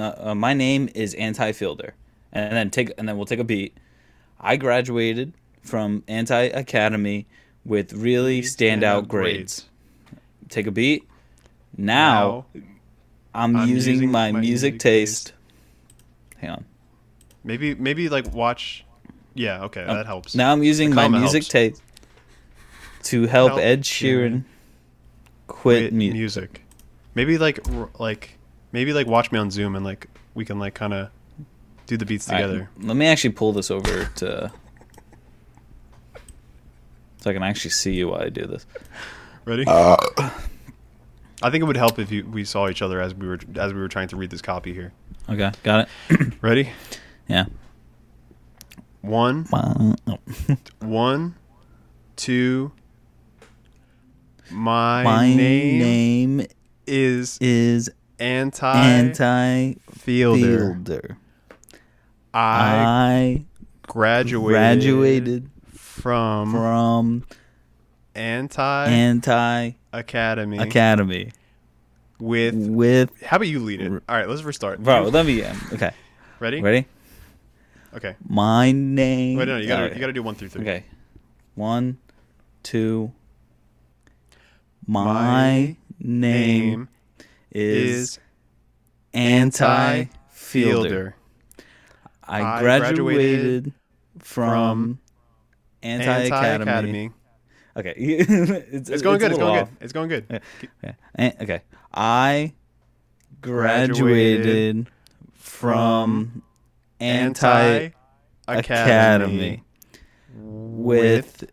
uh, uh, my name is Anti Fielder, and then take and then we'll take a beat. I graduated from Anti Academy with really standout Standout grades. Take a beat. Now, I'm, I'm using, using my, my music, music taste. Hang on. maybe maybe like watch. Yeah, okay, that helps. Now I'm using The my comma music helps. taste to help, Help Ed Sheeran Sheeran quit Quit music. music. Maybe like r- like maybe like watch me on Zoom and like we can like kind of do the beats together. let me actually pull this over to so I can actually see you while I do this. Ready? Uh, I think it would help if you, we saw each other as we were as we were trying to read this copy here. Okay, got it. Ready? Yeah. One, one, two. My, My name, name is is anti Anti fielder. Fielder. I I graduated, graduated from, from anti Anti academy Academy with. with How about you lead it? All right, let's restart. bro. Let me okay. Ready? Ready? Okay. My name. Wait, no, you gotta Alright. you gotta do one through three. Okay. One, two. My, My name, Name is is Anti Fielder. I graduated, from Anti Academy. Okay, it's, It's going good. It's going off. good. It's going good. Yeah. Yeah. Okay, I Graduated from Anti Academy with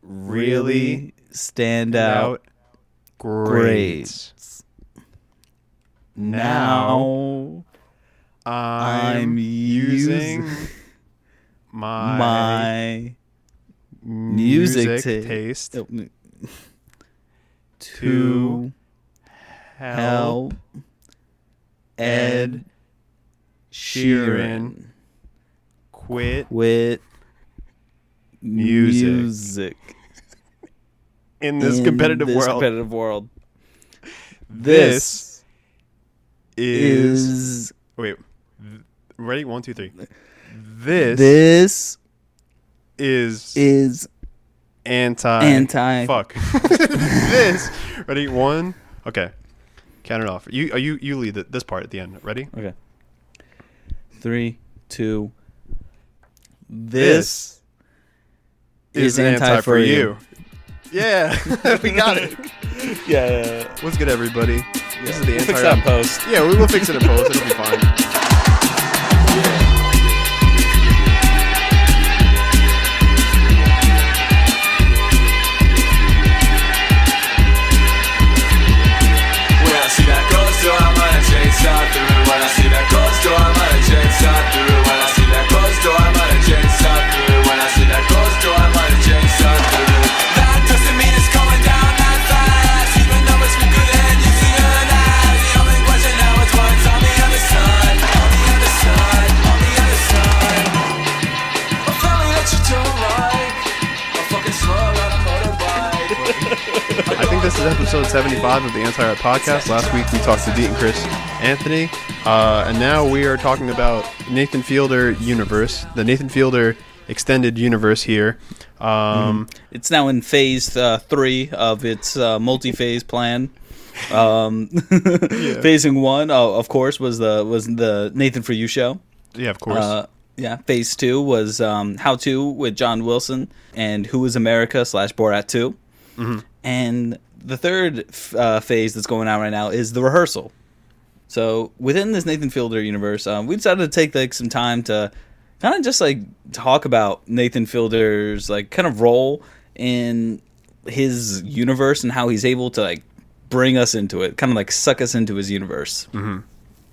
really standout grades. Now I'm, I'm using using my, my music music ta- taste oh, to to help help Ed Sheeran quit quit Music. music in this in competitive this world. competitive world. This is, Is wait. Ready? One, two, three. This, this is is anti anti fuck. this ready? One. Okay. Count it off. You are you you lead th- this part at the end. Ready? Okay. Three, two. This, is anti, for you. Yeah, we got it. Yeah, yeah, yeah. What's good, everybody? This is the We'll anti. fix that post. Yeah, we will fix it in post. It'll be fine. think this is episode 75 of the Anti Art Podcast. Last week we talked to Deet and Chris Anthony, uh, and now we are talking about Nathan Fielder universe, the Nathan Fielder extended universe here. Um, It's now in phase uh, three of its uh, multi-phase plan. Um, Phasing one, uh, of course, was the was the Nathan for You show. Yeah, of course. Uh, yeah, phase two was um, How to with John Wilson and Who is America slash Borat 2 And the third uh, phase that's going on right now is the rehearsal. So within this Nathan Fielder universe, um, we decided to take like some time to kind of just like talk about Nathan Fielder's like kind of role in his universe and how he's able to like bring us into it, kind of like suck us into his universe.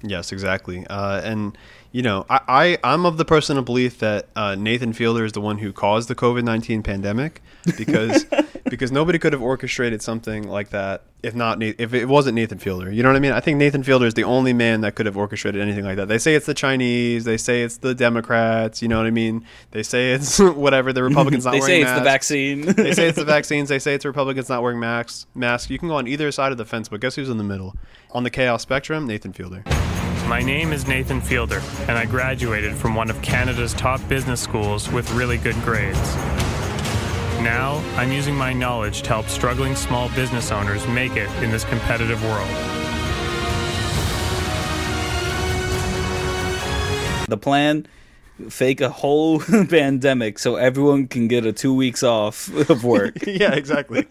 Yes, exactly. Uh, and you know, I, I I'm of the personal belief that uh, Nathan Fielder is the one who caused the COVID nineteen pandemic because because nobody could have orchestrated something like that if not if it wasn't Nathan Fielder. You know what I mean? I think Nathan Fielder is the only man that could have orchestrated anything like that. They say it's the Chinese, they say it's the Democrats. You know what I mean? They say it's whatever the Republicans not wearing Max. they say it's the masks. vaccine. they say it's the vaccines. They say it's Republicans not wearing masks. Masks. You can go on either side of the fence, but guess who's in the middle? On the chaos spectrum, Nathan Fielder. My name is Nathan Fielder, and I graduated from one of Canada's top business schools with really good grades. Now, I'm using my knowledge to help struggling small business owners make it in this competitive world. The plan fake a whole pandemic so everyone can get a two weeks off of work. yeah, exactly.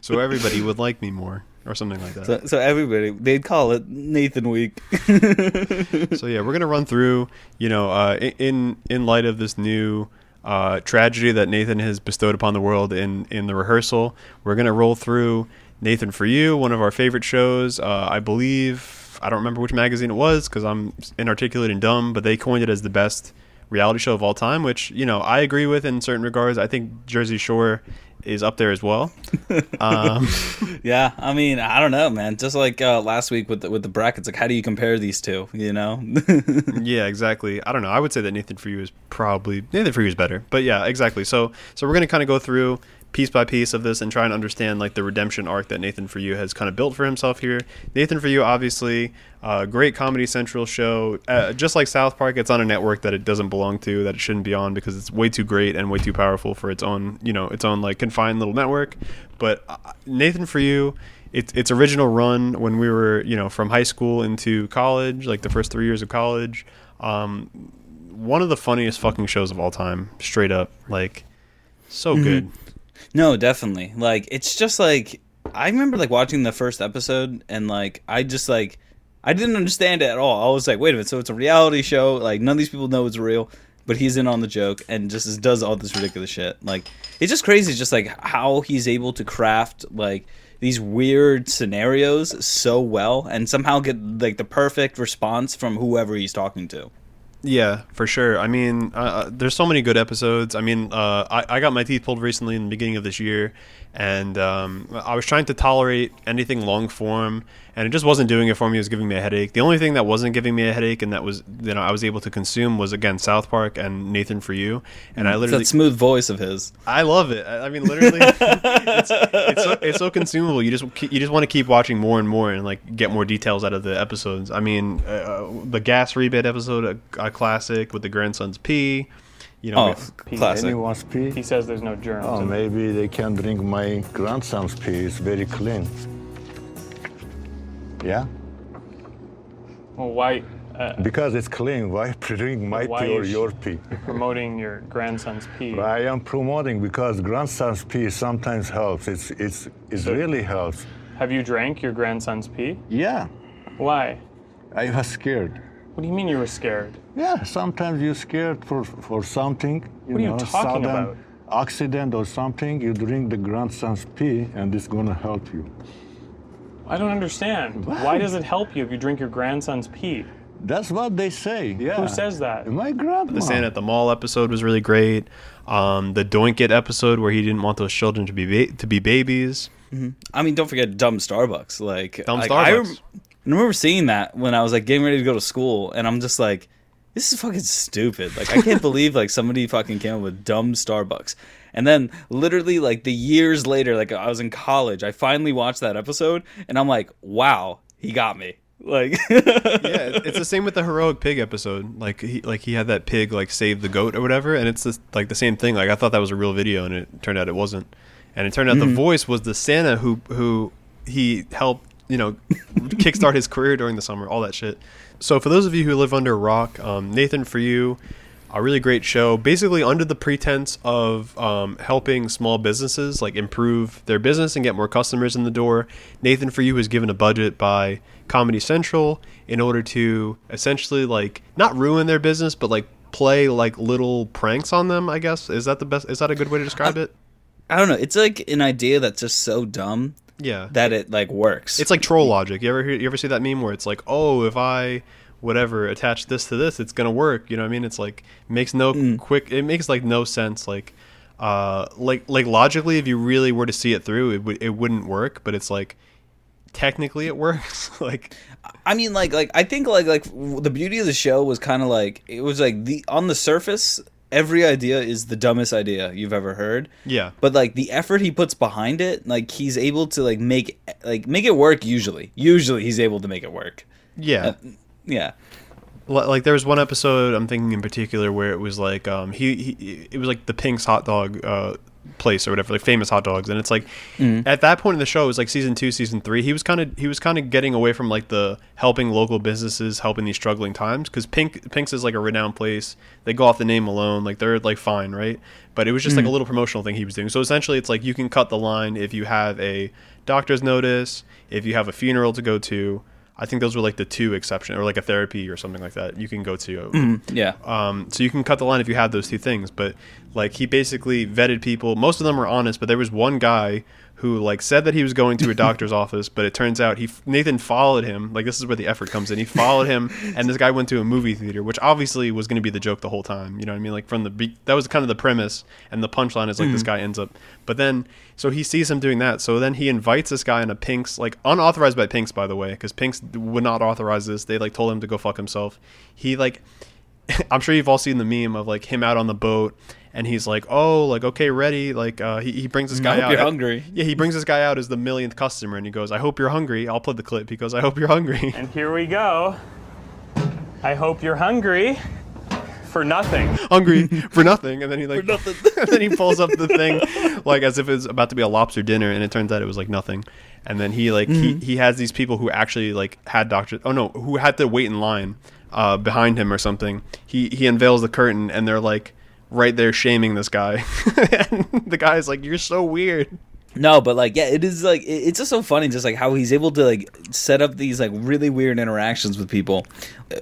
so everybody would like me more, or something like that. so, so everybody they'd call it Nathan Week. So yeah, we're gonna run through. You know, uh, in in light of this new uh, tragedy that Nathan has bestowed upon the world in in the rehearsal, we're gonna roll through Nathan for You, one of our favorite shows. Uh, I believe I don't remember which magazine it was because I'm inarticulate and dumb, but they coined it as the best reality show of all time, which you know I agree with in certain regards. I think Jersey Shore is up there as well. Um, yeah, I mean, I don't know, man. Just like uh, last week with the, with the brackets, like how do you compare these two? You know? Yeah, exactly. I don't know. I would say that Nathan for you is probably Nathan for you is better. But yeah, exactly. So so we're gonna kind of go through piece by piece of this and try and understand like the redemption arc that Nathan for you has kind of built for himself here. Nathan for you, obviously, uh, great Comedy Central show. Uh, just like South Park, it's on a network that it doesn't belong to, that it shouldn't be on because it's way too great and way too powerful for its own, you know, its own like confined little network. But uh, Nathan for you. Its, its original run when we were, you know, from high school into college, like the first three years of college, um, one of the funniest fucking shows of all time, straight up. Like, so good. No, definitely. Like it's just like I remember like watching the first episode and like I just like I didn't understand it at all. I was like, wait a minute, so it's a reality show, like none of these people know it's real, but he's in on the joke and just does all this ridiculous shit. Like it's just crazy just like how he's able to craft like these weird scenarios so well and somehow get like the perfect response from whoever he's talking to. Yeah, for sure. I mean, uh, uh, there's so many good episodes. I mean, uh, I, I got my teeth pulled recently in the beginning of this year, and um, I was trying to tolerate anything long form, and it just wasn't doing it for me. It was giving me a headache. The only thing that wasn't giving me a headache and that was you know I was able to consume was again South Park and Nathan for You, and I It's literally that smooth voice of his. I love it. I I mean, literally, it's, it's, so, it's so consumable. You just you just want to keep watching more and more and like get more details out of the episodes. I mean, uh, the gas rebate episode, a, a classic with the grandson's pee. You know, Oh, we- classic. Anyone's pee? He says there's no germs. Oh, maybe they can drink my grandson's pee. It's very clean. Yeah? Well, why uh, Because it's clean. Why drink my Why pee or is- your pee? promoting your grandson's pee? I am promoting because grandson's pee sometimes helps. It's it's it really helps. Have you drank your grandson's pee? Yeah. Why? I was scared. What do you mean you were scared? Yeah, sometimes you're scared for for something. You What are you know, talking sudden about? Accident or something, you drink the grandson's pee, and it's gonna help you. I don't understand. Why? Why does it help you if you drink your grandson's pee? That's what they say. Yeah. Who says that? My grandma. the Santa at the Mall episode was really great. Um, the Doink It episode where he didn't want those children to be ba- to be babies. I mean, don't forget dumb Starbucks. Like Dumb like, I Starbucks. rem- I remember seeing that when I was like getting ready to go to school, and I'm just like, this is fucking stupid. Like I can't believe like somebody fucking came up with dumb Starbucks. And then literally like the years later, like I was in college, I finally watched that episode, and I'm like, wow, he got me. Like, yeah, it's the same with the heroic pig episode. Like he like he had that pig like save the goat or whatever, and it's just, like the same thing. Like I thought that was a real video, and it turned out it wasn't. And it turned out the mm-hmm. voice was the Santa who who he helped you know kickstart his career during the summer, all that shit. So for those of you who live under a rock, um, Nathan for you. A really great show, basically under the pretense of um, helping small businesses like improve their business and get more customers in the door. Nathan for you was given a budget by Comedy Central in order to essentially like not ruin their business, but like play like little pranks on them. I guess is that the best? Is that a good way to describe it? I don't know. It's like an idea that's just so dumb Yeah, that it like works. it's like troll logic. You ever hear, you ever see that meme where it's like, oh, if I whatever attach this to this, it's gonna work. You know what I mean? It's like makes no quick. It makes like no sense. Like, uh, like like logically, if you really were to see it through, it would it wouldn't work. But it's like technically it works. like I mean, like, like I think, like, like w- the beauty of the show was kind of like it was like the on the surface, every idea is the dumbest idea you've ever heard. yeah, But like the effort he puts behind it, like he's able to like make like make it work. Usually, usually he's able to make it work. Yeah. Yeah. Like there was one episode I'm thinking in particular where it was like um he, he it was like the Pink's hot dog uh place or whatever like famous hot dogs. And it's like mm. at that point in the show it was like season 2 season 3 he was kind of he was kind of getting away from like the helping local businesses helping these struggling times cuz Pink Pink's is like a renowned place. They go off the name alone like they're like fine right? But it was just like a mm. little promotional thing he was doing. So essentially it's like you can cut the line if you have a doctor's notice if you have a funeral to go to I think those were like the two exceptions, or like a therapy or something like that. You can go to. Yeah. Um, so you can cut the line if you have those two things. But like he basically vetted people. Most of them were honest, but there was one guy who like said that he was going to a doctor's office, but it turns out he Nathan followed him. Like this is where the effort comes in. He followed him, and this guy went to a movie theater, which obviously was going to be the joke the whole time. You know what I mean? Like from the be- that was kind of the premise, and the punchline is like this mm. guy ends up. But then so he sees him doing that. So then he invites this guy in a Pink's like unauthorized by Pink's by the way, because Pink's would not authorize this. They like told him to go fuck himself. He like I'm sure you've all seen the meme of like him out on the boat and he's like, "Oh, like okay, ready." Like uh, he, he brings this guy hope out. you're hungry. Yeah, he brings this guy out as the millionth customer, and he goes, "I hope you're hungry." I'll play the clip. He goes, "I hope you're hungry." And here we go. I hope you're hungry for nothing. hungry for nothing, and then he like, nothing. and then he pulls up the thing, like as if it's about to be a lobster dinner, and it turns out it was like nothing. And then he like Mm-hmm. he, he has these people who actually like had doctors. Oh no, who had to wait in line uh, behind him or something. He he unveils the curtain, and they're like right there shaming this guy. and the guy's like, "You're so weird." No, but like, yeah, it is like it's just so funny, just like how he's able to like set up these like really weird interactions with people.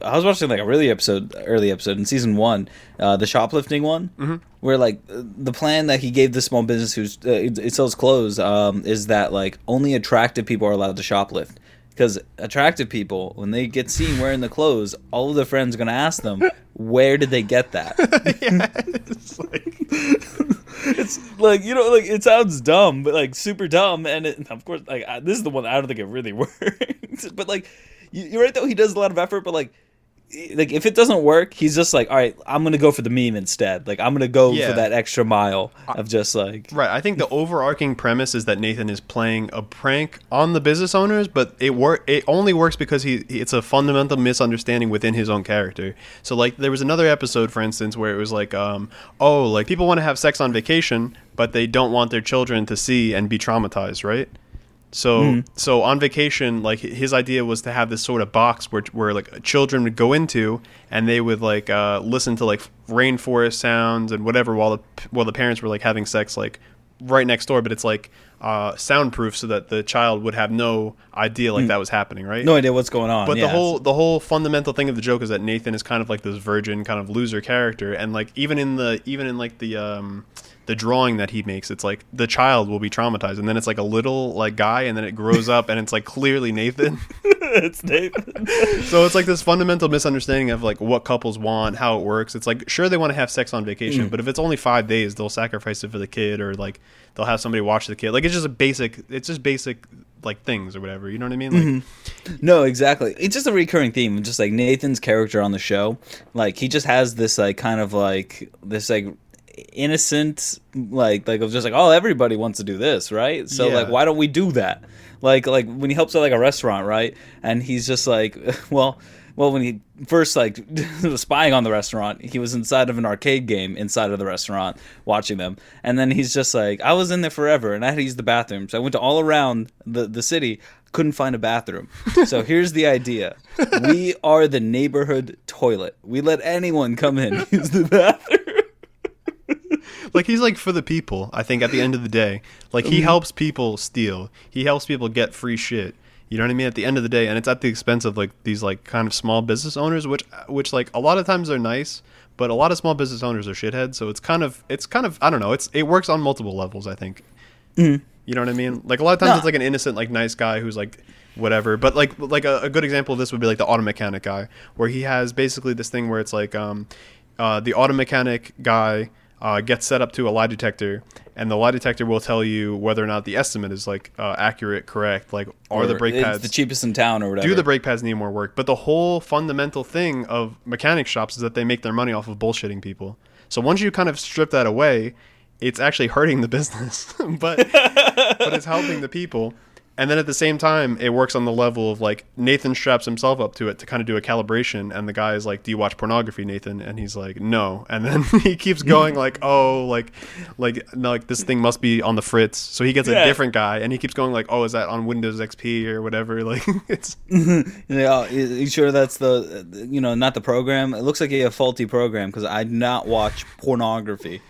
I was watching like a really episode, early episode in season one, uh, the shoplifting one, Mm-hmm. where like the plan that he gave the small business who's uh, it, it sells clothes um, is that like only attractive people are allowed to shoplift. Because attractive people, when they get seen wearing the clothes, all of their friends are gonna ask them, "Where did they get that?" yeah, It's like, it's like you know like it sounds dumb but like super dumb and it, of course like I, this is the one i don't think it really works but like you, you're right though he does a lot of effort but like like if it doesn't work he's just like all right i'm gonna go for the meme instead like i'm gonna go Yeah. for that extra mile of just like Right. I think the overarching premise is that Nathan is playing a prank on the business owners, but it work. It only works because he, he- it's a fundamental misunderstanding within his own character. So like there was another episode, for instance, where it was like, um, oh, like people want to have sex on vacation, but they don't want their children to see and be traumatized, right? So so on vacation, like his idea was to have this sort of box where where like children would go into and they would like uh, listen to like rainforest sounds and whatever while the while the parents were like having sex like right next door, but it's like uh, soundproof so that the child would have no idea like that was happening, right? no idea what's going on But yeah. the whole the whole fundamental thing of the joke is that Nathan is kind of like this virgin, kind of loser character, and like even in the even in like the um the drawing that he makes, it's like the child will be traumatized, and then it's like a little like guy, and then it grows up, and it's like clearly Nathan. it's Nathan. so it's like this fundamental misunderstanding of like what couples want, how it works. It's like sure they want to have sex on vacation, mm. but if it's only five days, they'll sacrifice it for the kid, or like they'll have somebody watch the kid. Like it's just a basic, it's just basic like things or whatever. You know what I mean? Like mm-hmm. No, exactly. It's just a recurring theme. Just like Nathan's character on the show, like he just has this like kind of like this like innocent like like of just like oh everybody wants to do this right? So Yeah. like why don't we do that? Like like when he helps at like a restaurant right? And he's just like well well when he first like was spying on the restaurant he was inside of an arcade game inside of the restaurant watching them. And then he's just like i was in there forever and i had to use the bathroom. So i went to all around the, the city couldn't find a bathroom. So here's the idea. We are the neighborhood toilet. We let anyone come in use the bathroom like he's like for the people i think at the end of the day. Like Mm-hmm. he helps people steal. He helps people get free shit. You know what i mean? At the end of the day and it's at the expense of like these like kind of small business owners which which like a lot of times they're nice but a lot of small business owners are shitheads. So it's kind of it's kind of i don't know it's it works on multiple levels i think. You know what i mean? Like a lot of times Mm-hmm. No. it's like an innocent like nice guy who's like whatever. But like like a, a good example of this would be like the auto mechanic guy where he has basically this thing where it's like um uh, the auto mechanic guy uh, gets set up to a lie detector, and the lie detector will tell you whether or not the estimate is like uh, accurate, correct. Like, are the Or brake it's pads the cheapest in town or whatever do the brake pads need more work? But the whole fundamental thing of mechanic shops is that they make their money off of bullshitting people. So once you kind of strip that away, it's actually hurting the business, but but it's helping the people. And then at the same time, it works on the level of like Nathan straps himself up to it to kind of do a calibration, and the guy is like, "Do you watch pornography, Nathan?" And he's like, "No." And then he keeps going like, "Oh, like, like, no, like this thing must be on the fritz." So he gets a different guy, and he keeps going like, "Oh, is that on Windows XP or whatever?" Like, it's Yeah, you you sure that's the you know not the program? It looks like a faulty program because I do not watch pornography.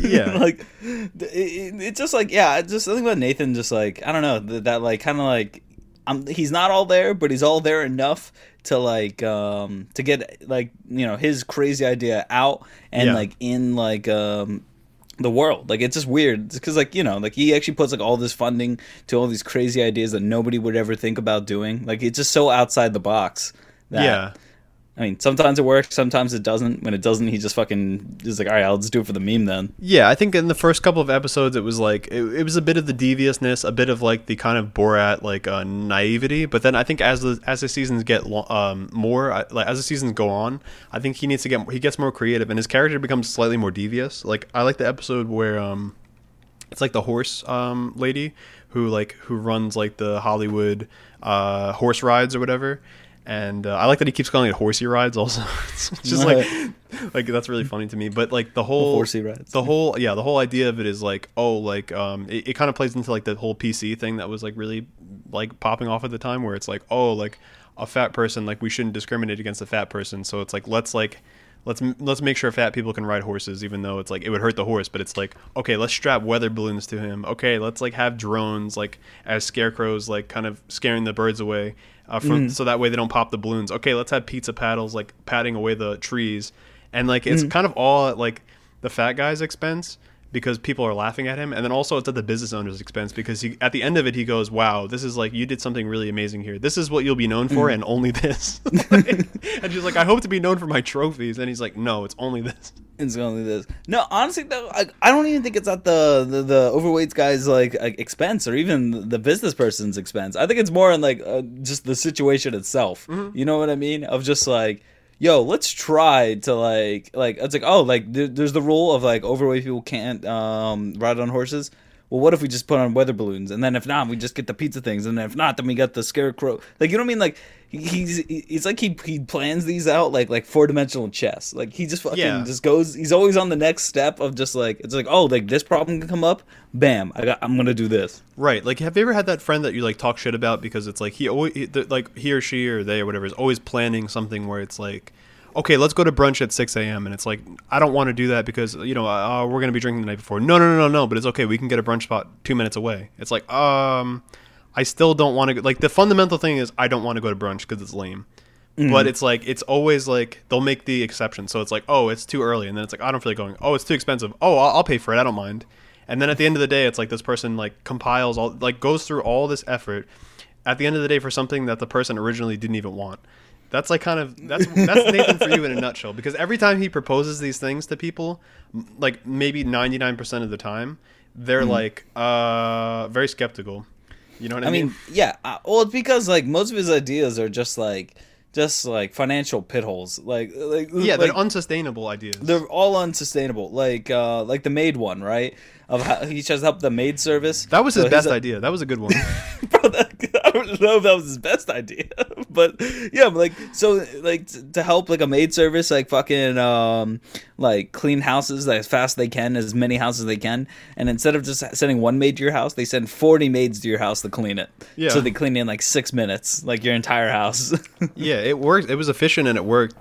Yeah. like it, it- it's just like yeah, it's just something about Nathan. Just like I don't know that, that like kind of like I'm, he's not all there, but he's all there enough to like um to get like you know his crazy idea out and Yeah. like in like um the world. Like it's just weird because like you know like he actually puts like all this funding to all these crazy ideas that nobody would ever think about doing. Like it's just so outside the box. That, yeah. I mean, sometimes it works, sometimes it doesn't. When it doesn't, he just fucking is like, all right, I'll just do it for the meme then. Yeah, I think in the first couple of episodes, it was like it, it was a bit of the deviousness, a bit of like the kind of Borat like uh, naivety. But then I think as the as the seasons get lo- um, more, I- like as the seasons go on, I think he needs to get he gets more creative, and his character becomes slightly more devious. Like I like the episode where um, it's like the horse um lady who like who runs like the Hollywood uh horse rides or whatever. And uh, I like that he keeps calling it horsey rides. Also, it's just like, like that's really funny to me. But like the whole horsey rides. the whole yeah, the whole idea of it is like, oh, like um, it, it kind of plays into like the whole PC thing that was like really like popping off at the time, where it's like, oh, like a fat person, like we shouldn't discriminate against a fat person. So it's like let's like let's let's make sure fat people can ride horses, even though it's like it would hurt the horse. But it's like okay, let's strap weather balloons to him. Okay, let's like have drones like as scarecrows, like kind of scaring the birds away. Uh, from, So that way they don't pop the balloons. Okay, let's have pizza paddles like patting away the trees, and like it's kind of all at like the fat guy's expense because people are laughing at him, and then also it's at the business owner's expense because he at the end of it he goes, "Wow, this is like you did something really amazing here. This is what you'll be known for, and only this." and she's like, "I hope to be known for my trophies," and he's like, "No, it's only this." It's only this. No, honestly, though, I, I don't even think it's at the the, the overweight guy's like uh, expense or even the business person's expense. I think it's more in like uh, just the situation itself. You know what I mean? Of just like, yo, let's try to like like it's like oh like there, there's the rule of like overweight people can't um ride on horses. Well, what if we just put on weather balloons, and then if not, we just get the pizza things, and then if not, then we got the scarecrow. Like you know what I mean? Like he's it's like he he plans these out like like four dimensional chess. Like he just fucking Yeah. just goes. He's always on the next step of just like it's like oh like this problem can come up. Bam! I got I'm gonna do this. Right. Like, have you ever had that friend that you like talk shit about because it's like he always he, the- like he or she or they or whatever is always planning something where it's like, okay, let's go to brunch at six a.m. and it's like I don't want to do that because you know uh, we're gonna be drinking the night before. No, no, no, no, no. But it's okay. We can get a brunch spot two minutes away. It's like um, I still don't want to. Like the fundamental thing is I don't want to go to brunch because it's lame. But it's like it's always like they'll make the exception. So it's like, oh, it's too early, and then it's like I don't feel like going. Oh, it's too expensive. Oh, I'll, I'll pay for it. I don't mind. And then at the end of the day, it's like this person like compiles all like goes through all this effort. At the end of the day, for something that the person originally didn't even want. That's like kind of that's that's Nathan for you in a nutshell. Because every time he proposes these things to people, like maybe ninety nine percent of the time, they're like uh very skeptical. You know what I, I mean, yeah. Uh, well, it's because like most of his ideas are just like just like financial pit holes. Like like yeah, like, they're unsustainable ideas. they're all unsustainable. Like uh like the maid one, right? Of how he tries to help the maid service. that was his So he's best idea. That was a good one. bro, that, don't know if that was his best idea, but yeah, but like so, like t- to help like a maid service, like fucking um, like clean houses like, as fast as they can, as many houses as they can, and instead of just sending one maid to your house, they send forty maids to your house to clean it. Yeah. So they clean in like six minutes, like your entire house. yeah, it worked. It was efficient and it worked.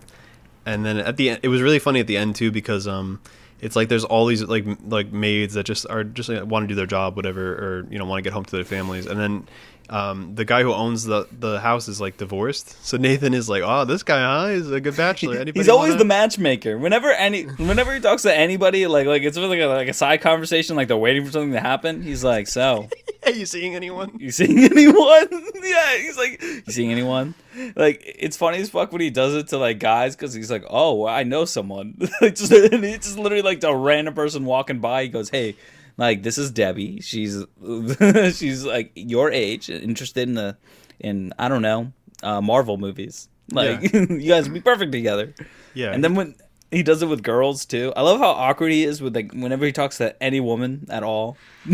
And then at the end, it was really funny at the end too because um, it's like there's all these like like maids that just are just like, want to do their job, whatever, or you know want to get home to their families. And then um, the guy who owns the the house is like divorced. So Nathan is like, oh, this guy, huh? Is a good bachelor. Anybody He's always wanna-" the matchmaker. Whenever any, whenever he talks to anybody, like like it's really like a, like a side conversation, like they're waiting for something to happen. He's like, so. Are you seeing anyone? You seeing anyone? yeah, he's like, you seeing anyone? Like, it's funny as fuck when he does it to like guys because he's like, oh, I know someone. Like, just and just literally like a random person walking by. He goes, hey, like this is Debbie. She's she's like your age, interested in the in I don't know uh, Marvel movies. Like you guys would be perfect together. Yeah. And then when he does it with girls too, I love how awkward he is with like whenever he talks to any woman at all.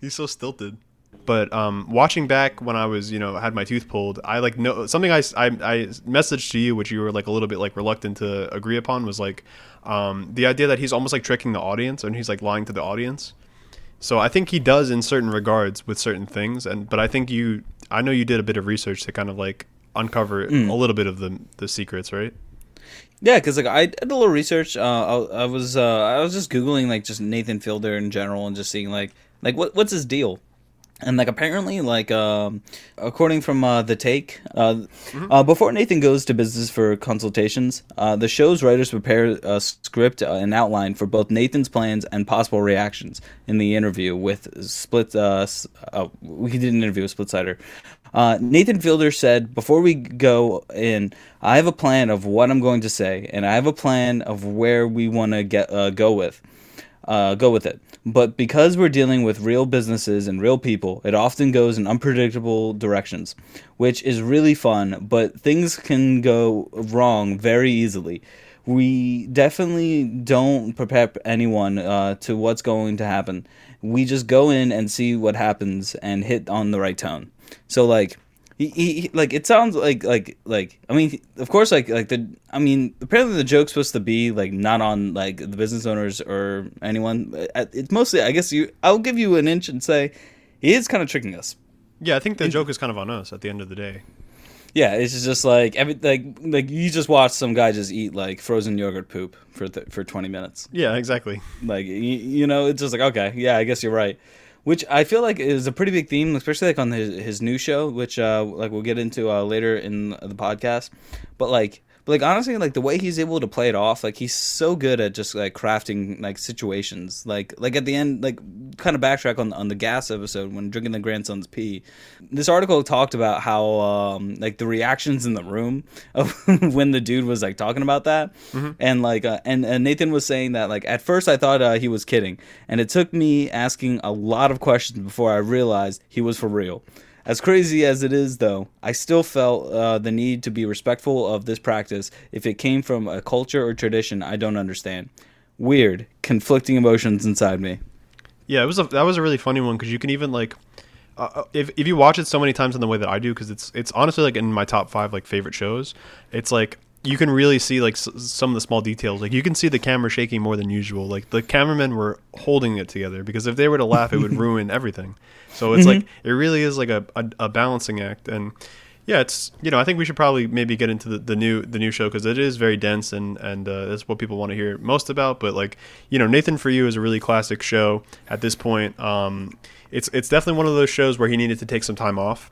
He's so stilted. But um, watching back when I was, you know, had my tooth pulled, I like know something I, I, I messaged to you, which you were like a little bit like reluctant to agree upon, was like um, the idea that he's almost like tricking the audience and he's like lying to the audience. So I think he does in certain regards with certain things, and but I think you, I know you did a bit of research to kind of like uncover a little bit of the the secrets, right? Yeah, because like I did a little research. Uh, I, I was uh, I was just googling like just Nathan Fielder in general and just seeing like like what what's his deal. And like apparently, like um, according from uh, the take, uh, uh, before Nathan goes to business for consultations, uh, the show's writers prepare a script uh, and outline for both Nathan's plans and possible reactions in the interview with Split. Uh, uh, we did an interview with Splitsider. Nathan Fielder said, "Before we go in, I have a plan of what I'm going to say, and I have a plan of where we want to get go with." go with it. But because we're dealing with real businesses and real people, it often goes in unpredictable directions, which is really fun, but things can go wrong very easily. We definitely don't prepare anyone uh, to what's going to happen. We just go in and see what happens and hit on the right tone. So, like, he, he, like it sounds like like like I mean of course like like the I mean apparently the joke's supposed to be like not on like the business owners or anyone Uh, it's mostly I guess you I'll give you an inch and say he is kind of tricking us Yeah, I think the joke is kind of on us at the end of the day. yeah it's just like every like like you just watch some guy just eat like frozen yogurt poop for th- for 20 minutes Yeah, exactly. like you, you know it's just like okay yeah i guess you're right which i feel like is a pretty big theme especially like on his, his new show which uh like we'll get into uh later in the podcast. But like but like honestly like the way he's able to play it off like he's so good at just like crafting like situations. Like like at the end like kind of backtrack on on the gas episode when drinking the grandson's pee. This article talked about how um like the reactions in the room of when the dude was like talking about that. And like uh, and, and nathan was saying that like at first i thought uh, he was kidding. And it took me asking a lot of questions before i realized he was for real as crazy as it is, though, I still felt uh, the need to be respectful of this practice if it came from a culture or tradition I don't understand. Weird, conflicting emotions inside me. Yeah, it was a, that was a really funny one because you can even like uh, uh, if if you watch it so many times in the way that I do because it's it's honestly like in my top five like favorite shows. It's like you can really see like s- some of the small details. Like you can see the camera shaking more than usual. Like the cameramen were holding it together because if they were to laugh, it would ruin everything. So it's like it really is like a, a, a balancing act and. Yeah, it's you know I think we should probably maybe get into the, the new the new show because it is very dense and and uh, that's what people want to hear most about. But like you know Nathan for you is a really classic show at this point. Um, it's it's definitely one of those shows where he needed to take some time off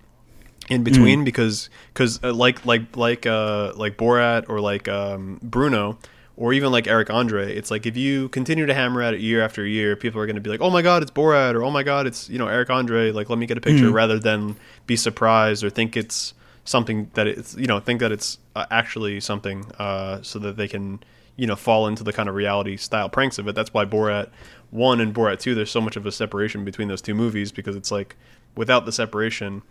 in between because because uh, like like like uh like Borat or like um, Bruno or even like Eric Andre, it's like if you continue to hammer at it year after year, people are going to be like, "Oh my God, it's Borat," or "Oh my God, it's you know Eric Andre." Like, let me get a picture, rather than be surprised or think it's something that it's you know think that it's uh, actually something, uh, so that they can you know fall into the kind of reality style pranks of it. That's why Borat one and Borat two, there's so much of a separation between those two movies because it's like without the separation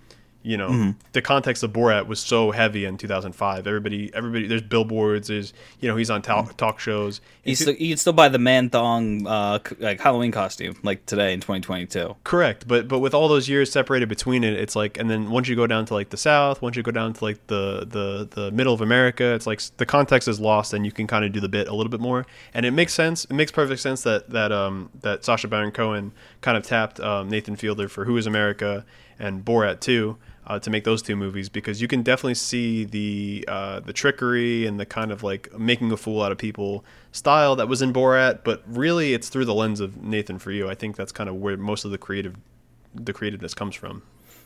you know Mm-hmm. the context of Borat was so heavy in 2005. Everybody, everybody, there's billboards. There's you know he's on talk, talk shows. It's- still, you can still buy the man thong uh, like Halloween costume like today in 2022. correct, but but with all those years separated between it, it's like and then once you go down to like the South, once you go down to like the the the middle of America, it's like the context is lost, and you can kind of do the bit a little bit more, and it makes sense. It makes perfect sense that that um that Sacha Baron Cohen kind of tapped um, Nathan Fielder for Who Is America and Borat too. Uh, to make those two movies because you can definitely see the uh, the trickery and the kind of like making a fool out of people style that was in Borat, but really it's through the lens of Nathan for you. I think that's kind of where most of the creative the creativeness comes from.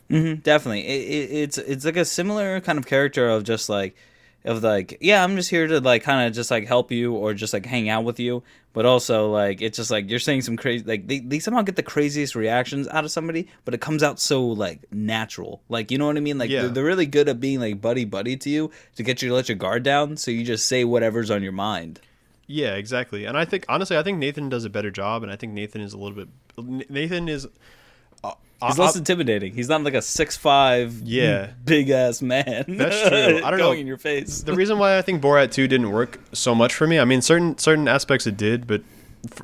Definitely, it, it, it's it's like a similar kind of character of just like of like yeah, I'm just here to like kind of just like help you or just like hang out with you, but also like it's just like you're saying some crazy like they, they somehow get the craziest reactions out of somebody, but it comes out so like natural, like you know what I mean? Like Yeah. they're, they're really good at being like buddy buddy to you to get you to let your guard down, so you just say whatever's on your mind. Yeah, exactly. And I think honestly, I think Nathan does a better job, and I think Nathan is a little bit. Nathan is. He's uh, less intimidating. He's not like a six five Yeah. big ass man. That's true. I don't know. in your face. the reason why I think Borat 2 didn't work so much for me, I mean certain certain aspects it did, but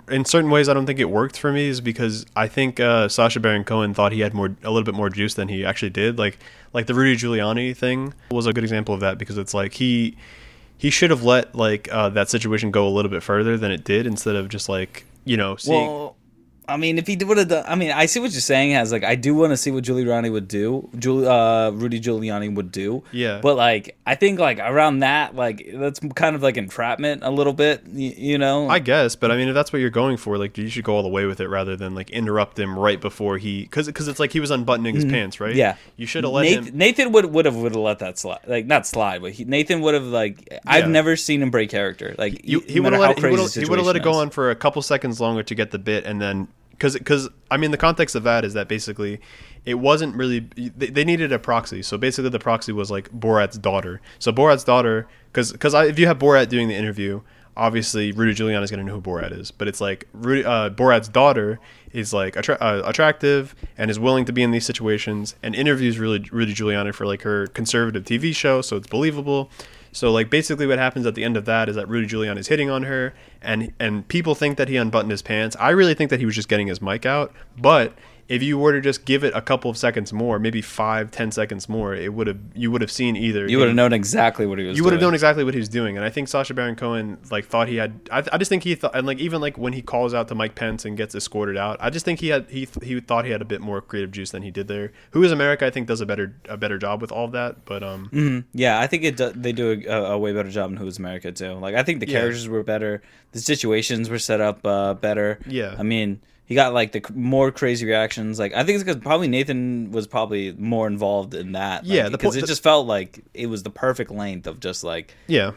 in certain ways, I don't think it worked for me is because I think uh, Sacha Baron Cohen thought he had more, a little bit more juice than he actually did. Like, like the Rudy Giuliani thing was a good example of that because it's like he, he should have let like uh, that situation go a little bit further than it did instead of just like you know seeing. Well, I mean, if he would have done, I mean, I see what you're saying. As like, I do want to see what Giuliani would do. Uh, Rudy Giuliani would do. Yeah. But like, I think like around that, like that's kind of like entrapment a little bit. You, you know. I guess, but I mean, if that's what you're going for, like, you should go all the way with it rather than like interrupt him right before he, because because it's like he was unbuttoning his pants, right? Mm-hmm. Yeah. You should have let Nathan, him. Nathan would would have would have let that slide, like not slide, but he, Nathan would have like I've never seen him break character. Like You, no he would have let, he would've- he would have let it go is. on for a couple seconds longer to get the bit, and then because because I mean the context of that is that basically it wasn't really they, they needed a proxy. So basically the proxy was like Borat's daughter. So Borat's daughter because because if you have Borat doing the interview, obviously Rudy Giuliani is going to know who Borat is. But it's like Rudy, uh, Borat's daughter is like attra- uh, attractive and is willing to be in these situations and interviews really Rudy Giuliani for like her conservative TV show, so it's believable. So like basically what happens at the end of that is that Rudy Giuliani is hitting on her and and people think that he unbuttoned his pants. I really think that he was just getting his mic out, but if you were to just give it a couple of seconds more, maybe five, ten seconds more, it would have you would have seen either. You would have known exactly what he was. you would have known exactly what he was doing, and I think Sacha Baron Cohen like thought he had. I, I just think he thought, and like even like when he calls out to Mike Pence and gets escorted out, I just think he had he he thought he had a bit more creative juice than he did there. Who is America? I think does a better a better job with all of that, but um, Yeah, I think it do, they do a, a way better job in Who's America too. Like I think the Yeah. characters were better, the situations were set up uh, better. Yeah. I mean, he got like the more crazy reactions. Like I think it's because probably Nathan was probably more involved in that. Yeah, like, the because po- it just felt like it was the perfect length of just like yeah,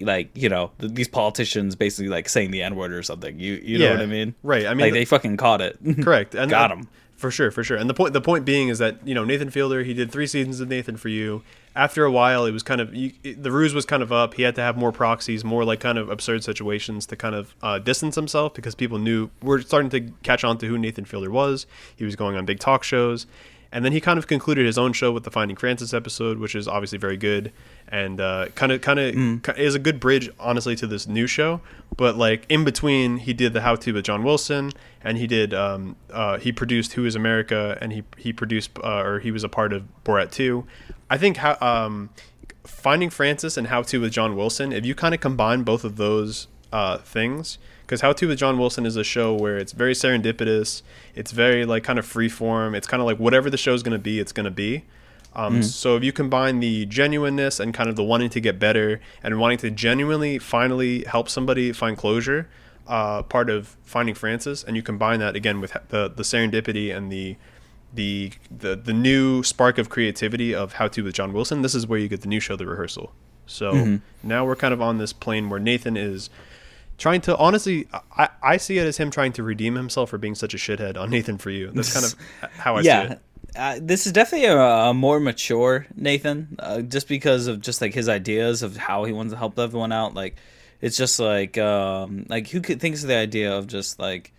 like you know th- these politicians basically like saying the n word or something. You you know what I mean? right, I mean, like the- they fucking caught it. correct. And Got him. for sure, for sure. And the point the point being is that you know Nathan Fielder he did three seasons of Nathan for you. After a while, it was kind of you, it- the ruse was kind of up. He had to have more proxies, more like kind of absurd situations to kind of uh, distance himself because people knew we're starting to catch on to who Nathan Fielder was. He was going on big talk shows. And then he kind of concluded his own show with the Finding Francis episode, which is obviously very good, and uh, kind of kind of is a good bridge, honestly, to this new show. But like in between, he did the How to with John Wilson, and he did um, uh, he produced Who Is America, and he he produced uh, or he was a part of Borat Two. I think how um, Finding Francis and How to with John Wilson, if you kind of combine both of those uh, things, because How to with John Wilson is a show where it's very serendipitous, it's very like kind of free form, it's kind of like whatever the show's going to be, it's going to be. Um, So if you combine the genuineness and kind of the wanting to get better and wanting to genuinely finally help somebody find closure, uh, part of Finding Francis, and you combine that again with the the serendipity and the the the the new spark of creativity of How to with John Wilson. This is where you get the new show, The Rehearsal. So now we're kind of on this plane where Nathan is trying to honestly I, I see it as him trying to redeem himself for being such a shithead on Nathan for you. That's kind of how I see it. Uh, this is definitely a, a more mature Nathan, uh, just because of just like his ideas of how he wants to help everyone out. Like, it's just like, um, like who could thinks of the idea of just like,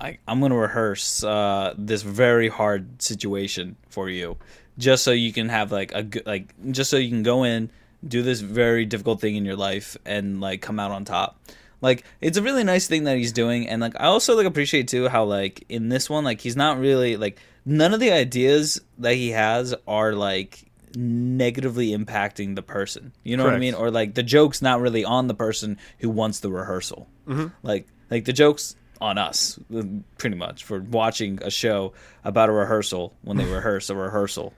I, I'm gonna rehearse uh, this very hard situation for you, just so you can have like a good, like, just so you can go in, do this very difficult thing in your life, and like come out on top like it's a really nice thing that he's doing and like i also like appreciate too how like in this one like he's not really like none of the ideas that he has are like negatively impacting the person you know what i mean or like the joke's not really on the person who wants the rehearsal Mm-hmm. like like the joke's on us pretty much for watching a show about a rehearsal when they rehearse a rehearsal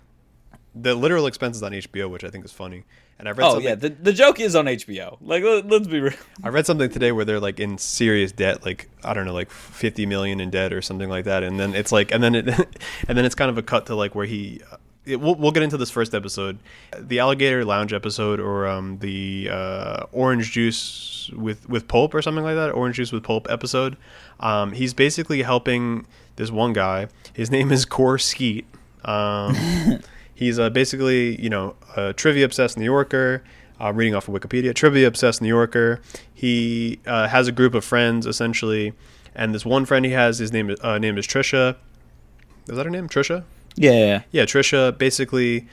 The literal expenses on HBO, which I think is funny. And I read oh something yeah the, the joke is on hbo like let, let's be real I read something today where they're like in serious debt, like I don't know, like fifty million in debt or something like that. And then it's like, and then it, and then it's kind of a cut to like where he. It, we'll, we'll get into this first episode, the alligator lounge episode, or um, the uh, orange juice with with pulp or something like that. Orange juice with pulp episode. Um, he's basically helping this one guy. His name is Kor Skeete. Um, he's uh, basically you know a trivia obsessed New Yorker. Uh, reading off of Wikipedia, trivia obsessed New Yorker. He uh, has a group of friends essentially, and this one friend he has, his name uh, name is Trisha. Is that her name, Trisha? yeah, yeah, yeah. Yeah, Trisha. Basically,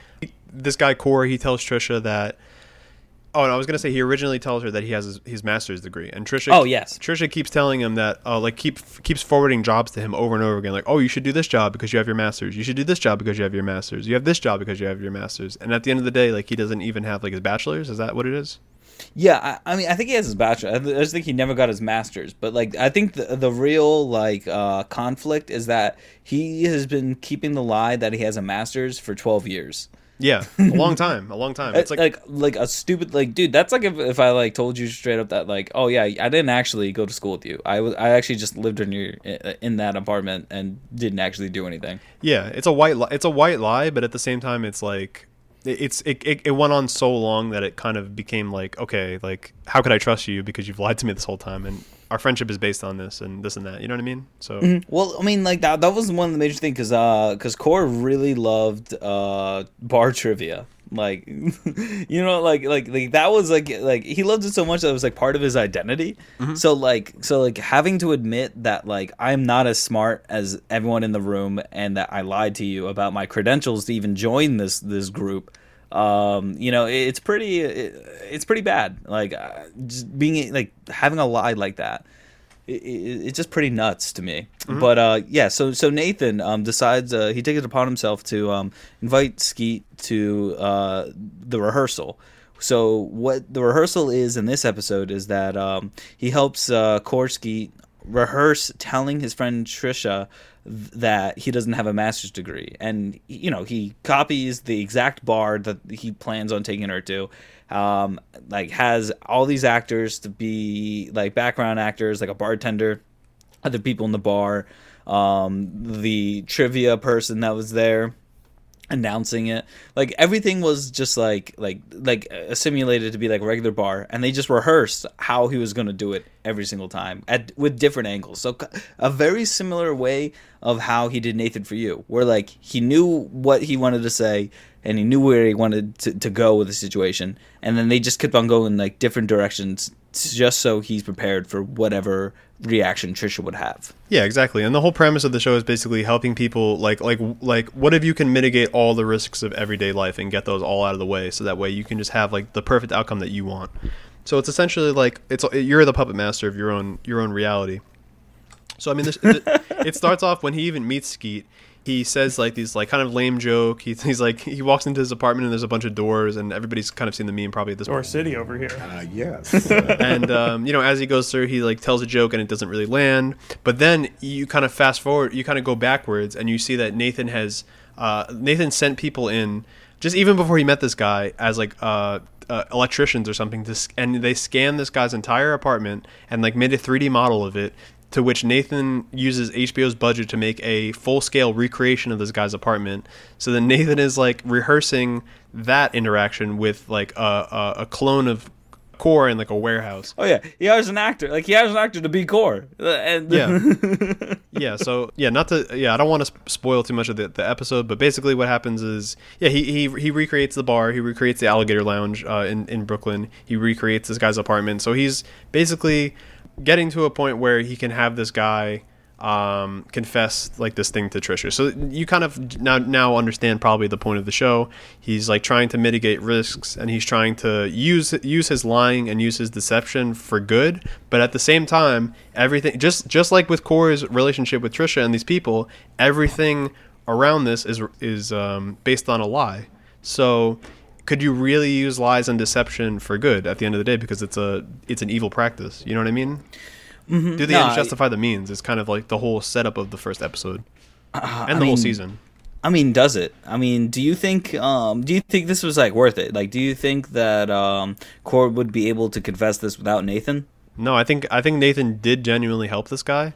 this guy Kor, he tells Trisha that Oh, and I was gonna say he originally tells her that he has his, his master's degree, and Trisha. Oh, yes. Trisha keeps telling him that, uh, like, keep keeps forwarding jobs to him over and over again. Like, oh, you should do this job because you have your master's. You should do this job because you have your master's. You have this job because you have your master's. And at the end of the day, like, he doesn't even have like his bachelor's. Is that what it is? Yeah, I, I mean, I think he has his bachelor. I, just think he never got his master's. But like, I think the the real like uh, conflict is that he has been keeping the lie that he has a master's for twelve years. Yeah, a long time, a long time. It's like, like, like a stupid like dude. That's like if, if I like told you straight up that like oh yeah I didn't actually go to school with you. I was I actually just lived in your in that apartment and didn't actually do anything. yeah, it's a white li- it's a white lie, but at the same time, it's like it- it's it, it, it went on so long that it kind of became like okay, like how could I trust you because you've lied to me this whole time and our friendship is based on this and this and that. You know what I mean? So mm-hmm. Well, I mean, like that that was one of the major things because because uh, Kor really loved uh, bar trivia. Like, you know, like like like that was like like he loved it so much that it was like part of his identity. Mm-hmm. So like so like having to admit that like I'm not as smart as everyone in the room and that I lied to you about my credentials to even join this this group. Um, you know, it's pretty it, it's pretty bad. Like uh, just being like having a lie like that it, it, it's just pretty nuts to me. But uh, yeah, so so Nathan um, decides uh, he takes it upon himself to um, invite Skeete to uh, the rehearsal. So what the rehearsal is in this episode is that um, he helps uh, Skeete rehearse telling his friend Trisha that he doesn't have a master's degree, and you know he copies the exact bar that he plans on taking her to. Um, like has all these actors to be like background actors, like a bartender, other people in the bar, um, the trivia person that was there announcing it. Like everything was just like like like uh, simulated to be like a regular bar and they just rehearsed how he was going to do it every single time at with different angles. So a very similar way of how he did nathan for you where like he knew what he wanted to say and he knew where he wanted to, to go with the situation and then they just kept on going like different directions just so he's prepared for whatever reaction trisha would have Yeah, exactly. And the whole premise of the show is basically helping people like like like what if you can mitigate all the risks of everyday life and get those all out of the way so that way you can just have like the perfect outcome that you want. So it's essentially like it's you're the puppet master of your own your own reality. So I mean it starts off when he even meets Skeete. He says like these like kind of lame joke. He, he's like he walks into his apartment and there's a bunch of doors and everybody's kind of seen the meme probably at this Or point city over here. Uh, yes. and um, you know as he goes through he like tells a joke and it doesn't really land but then you kind of fast forward you kind of go backwards and you see that nathan has uh, nathan sent people in just even before he met this guy as like uh, uh, electricians or something to, s- and they scanned this guy's entire apartment and like made a 3d model of it to which Nathan uses HBO's budget to make a full-scale recreation of this guy's apartment. So then Nathan is like rehearsing that interaction with like a, a, a clone of Kor in like a warehouse. oh yeah he hires an actor like he hires an actor to be Kor Uh, and Yeah. yeah. So yeah, not to yeah, I don't want to spoil too much of the, the episode, but basically what happens is yeah, he he he recreates the bar, he recreates the alligator lounge uh, in in Brooklyn, he recreates this guy's apartment. So he's basically getting to a point where he can have this guy um confess like this thing to Trisha. So you kind of now now understand probably the point of the show. He's like trying to mitigate risks and he's trying to use use his lying and use his deception for good, but at the same time, everything just just like with Kor's relationship with Trisha and these people, everything around this is is um, based on a lie. So could you really use lies and deception for good at the end of the day because it's a it's an evil practice you know what i mean do the No, ends I- justify the means it's kind of like the whole setup of the first episode and the Uh, I whole mean, season I mean, does it? I mean, do you think? Um, do you think this was like worth it? Like, do you think that um, Kor would be able to confess this without Nathan? no i think i think nathan did genuinely help this guy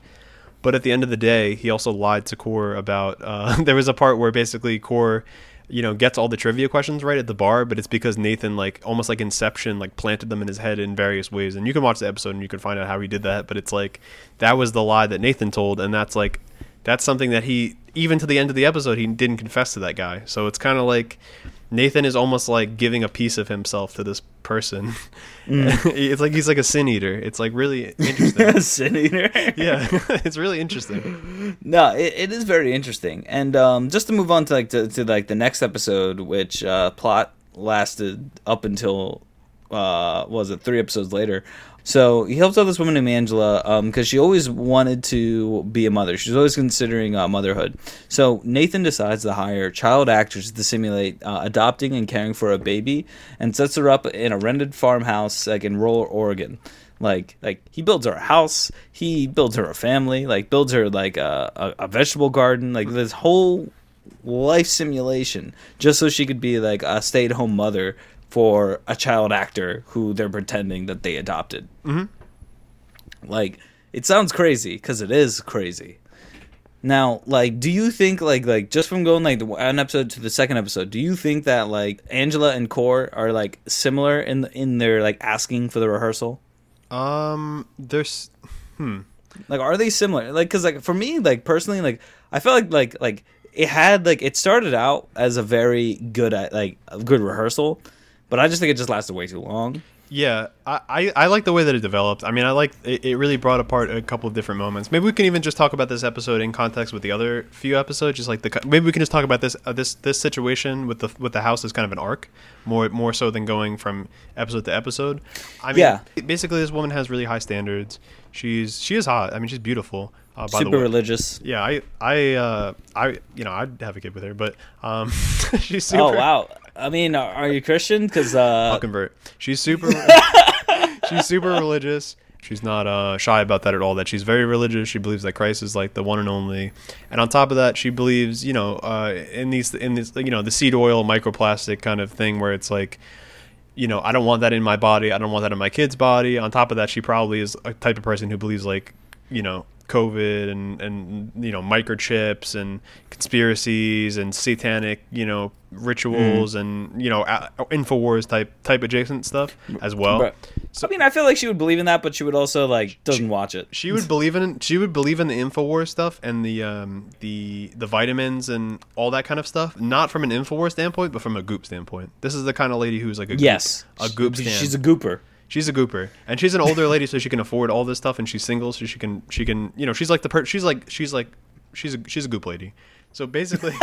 but at the end of the day he also lied to Kor about uh, there was a part where basically Kor you know gets all the trivia questions right at the bar but it's because nathan like almost like inception like planted them in his head in various ways. And you can watch the episode and you can find out how he did that but it's like that was the lie that nathan told and that's like that's something that he even to the end of the episode he didn't confess to that guy. So it's kind of like nathan is almost like giving a piece of himself to this person it's like he's like a sin eater it's like really interesting Sin eater. yeah it's really interesting No, it, it is very interesting. And um, just to move on to like to, to like the next episode, which uh, plot lasted up until uh, was it three episodes later. So he helps out this woman named Angela because she always wanted to be a mother. She's always considering uh, motherhood. So Nathan decides to hire child actors to simulate uh, adopting and caring for a baby, and sets her up in a rented farmhouse like in rural Oregon. Like like he builds her a house, he builds her a family, like builds her like a, a, a vegetable garden, like this whole life simulation just so she could be like a stay-at-home mother for a child actor who they're pretending that they adopted. Mm-hmm. Like it sounds crazy because it is crazy. Now, like, do you think like like just from going like the one episode to the second episode, do you think that like Angela and Kor are like similar in in their like asking for the rehearsal? Um, there's hmm. Like, are they similar? Like, cause like for me, like personally, like I felt like like like it had like it started out as a very good like a good rehearsal, but I just think it just lasted way too long. Yeah, I, I, I like the way that it developed. I mean, I like it, it really brought apart a couple of different moments. Maybe we can even just talk about this episode in context with the other few episodes. Just like the maybe we can just talk about this uh, this this situation with the with the house as kind of an arc, more more so than going from episode to episode. I mean, Yeah. basically, this woman has really high standards. She's she is hot. I mean, she's beautiful. Uh, by the Super religious. Yeah, I I uh, I you know I'd have a kid with her, but um, she's super. Oh wow! I mean, are, are you Christian? Because uh, I'll convert. She's super. she's super religious. She's not uh, shy about that at all. That she's very religious. She believes that Christ is like the one and only. And on top of that, she believes, you know, uh, in these in this, you know, the seed oil microplastic kind of thing, where it's like, you know, I don't want that in my body. I don't want that in my kid's body. On top of that, she probably is a type of person who believes like, you know, COVID and and you know microchips and conspiracies and satanic you know rituals and you know Infowars type type adjacent stuff as well. But- I mean, I feel like she would believe in that, but she would also like doesn't watch it. She would believe in she would believe in the Infowars stuff and the um the the vitamins and all that kind of stuff. Not from an Infowars standpoint, but from a Goop standpoint. This is the kind of lady who's like a Goop- Yes, a Goop stan. She's a gooper. She's a gooper, and she's an older lady, so she can afford all this stuff, and she's single, so she can she can you know she's like the per- she's like she's like she's a she's a goop lady. So basically,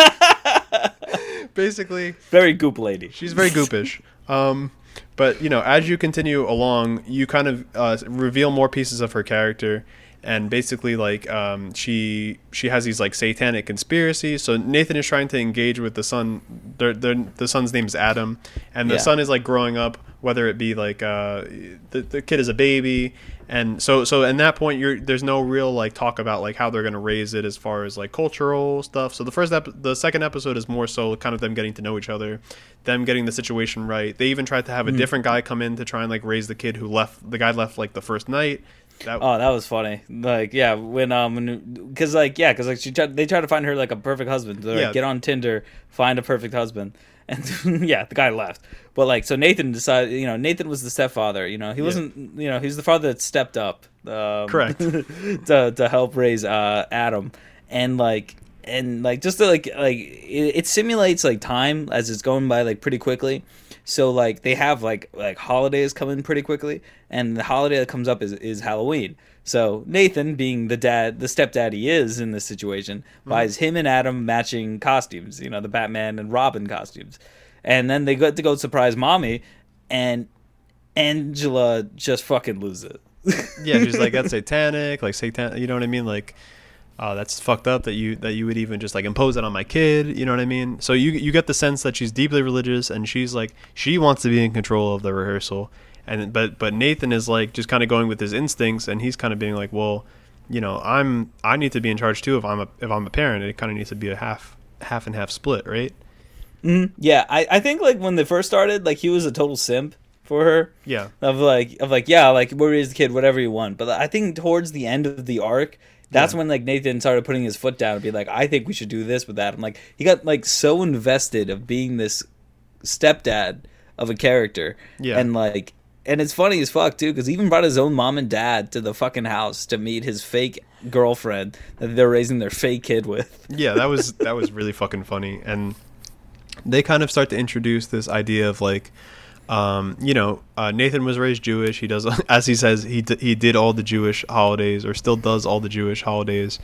basically, Very goop lady. she's very goopish. Um, but you know, as you continue along, you kind of uh, reveal more pieces of her character, and basically, like um, she she has these like satanic conspiracies. So Nathan is trying to engage with the son. Their, their, the son's name is Adam, and the Yeah. son is like growing up. Whether it be like uh, the the kid is a baby, and so so in that point, you're there's no real like talk about like how they're gonna raise it as far as like cultural stuff. So the first ep- the second episode is more so kind of them getting to know each other, them getting the situation right. They even tried to have a different guy come in to try and like raise the kid who left. The guy left like the first night. That, Oh, that was funny. Like, yeah, when um, because like, yeah, because like she tried, they try to find her like a perfect husband. They're Yeah. like, get on Tinder, find a perfect husband, and yeah, the guy left. But like, so Nathan decided, you know, Nathan was the stepfather. You know, he wasn't, you know, he was the father that stepped up, um, Correct. to to help raise uh Adam, and like. And like just to like like it, it simulates like time as it's going by like pretty quickly, so like they have like like holidays coming pretty quickly, and the holiday that comes up is is Halloween. So Nathan, being the dad, the stepdad he is in this situation, hmm. buys him and Adam matching costumes. You know, the Batman and Robin costumes, and then they go to go surprise mommy, and Angela just fucking loses it. yeah, she's like that's satanic, like satan. You know what I mean? Like, uh, that's fucked up that you that you would even just like impose that on my kid. You know what I mean? So you you get the sense that she's deeply religious and she's like she wants to be in control of the rehearsal, and but but Nathan is like just kind of going with his instincts and he's kind of being like, well, you know, I'm I need to be in charge too if I'm a if I'm a parent. It kind of needs to be a half half and half split, right? yeah, I, I think like when they first started, like he was a total simp for her. Yeah. of like of like yeah like we'll the kid whatever you want but i think towards the end of the arc that's Yeah. when like nathan started putting his foot down and be like i think we should do this with that i'm like he got like so invested of being this stepdad of a character Yeah. and like and it's funny as fuck too because he even brought his own mom and dad to the fucking house to meet his fake girlfriend that they're raising their fake kid with yeah that was that was really fucking funny and they kind of start to introduce this idea of like um, you know uh, nathan was raised jewish. He does as he says he, d- he did all the jewish holidays or still does all the jewish holidays.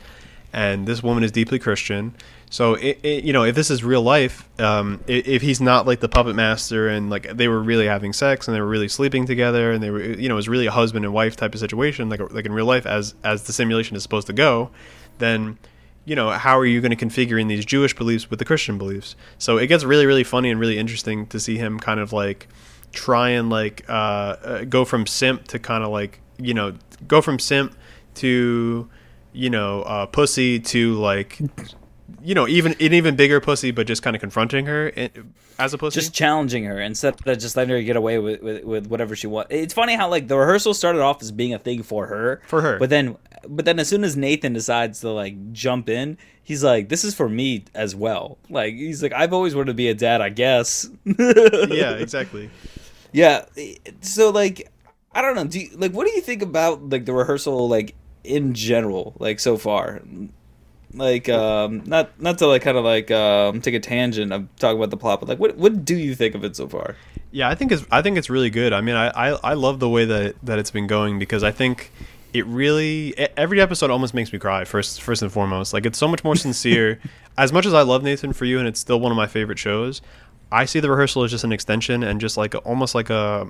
And this woman is deeply christian. So it, it, you know, if this is real life, um, i- if he's not like the puppet master and like they were really having sex and they were really sleeping together and they were, you know, it was really a husband and wife type of situation, like like in real life, as as the simulation is supposed to go, then you know, how are you going to configure in these Jewish beliefs with the Christian beliefs? So it gets really, really funny and really interesting to see him kind of like try and like uh, uh, go from simp to kind of like you know go from simp to you know uh, pussy to like you know even an even bigger pussy, but just kind of confronting her as a pussy. just challenging her instead of just letting her get away with, with, with whatever she wants. It's funny how like the rehearsal started off as being a thing for her, For her. but then but then as soon as Nathan decides to like jump in, he's like, "This is for me as well." Like he's like, "I've always wanted to be a dad, I guess." yeah, exactly. Yeah. So like, I don't know. Do you, like what do you think about like the rehearsal like in general like so far? Like um not not to like kind of like um take a tangent of talking about the plot, but like what what do you think of it so far? Yeah, I think it's I think it's really good. I mean, I, I, I love the way that that it's been going because I think it really every episode almost makes me cry first first and foremost. Like it's so much more sincere. as much as I love Nathan for you and it's still one of my favorite shows, I see the rehearsal as just an extension and just like almost like a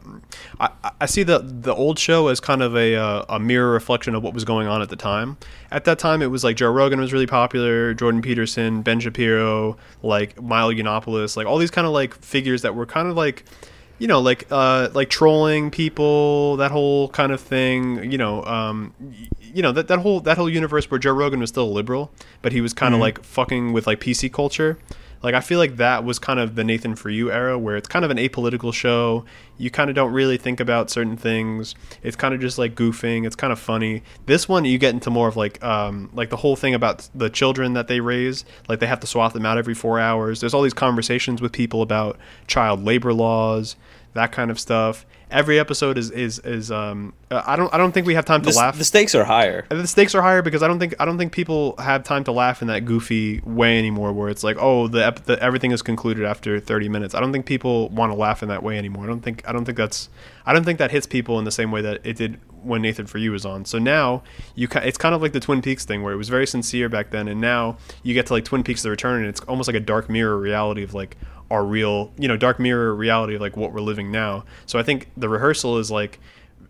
I, I see the the old show as kind of a uh, a mirror reflection of what was going on at the time. At that time, it was like Joe Rogan was really popular, Jordan Peterson, Ben Shapiro, like Milo Yiannopoulos, like all these kind of like figures that were kind of like you know like uh like trolling people that whole kind of thing you know um you know that, that whole that whole universe where joe rogan was still a liberal but he was kind of like fucking with like pc culture like i feel like that was kind of the nathan for you era where it's kind of an apolitical show. You kind of don't really think about certain things. It's kind of just like goofing. It's kind of funny. This one you get into more of like um like the whole thing about the children that they raise. Like they have to swap them out every four hours. There's all these conversations with people about child labor laws that kind of stuff. Every episode is is is um uh, I don't I don't think we have time to The, laugh. the stakes are higher. The stakes are higher because I don't think I don't think people have time to laugh in that goofy way anymore. Where it's like, oh, the, ep- the everything is concluded after thirty minutes. I don't think people want to laugh in that way anymore. I don't think I don't think that's I don't think that hits people in the same way that it did when Nathan for You was on. So now you ca- it's kind of like the Twin Peaks thing where it was very sincere back then, and now you get to like Twin Peaks: The Return, and it's almost like a dark mirror reality of like our real, you know, dark mirror reality of like what we're living now. So I think the rehearsal is like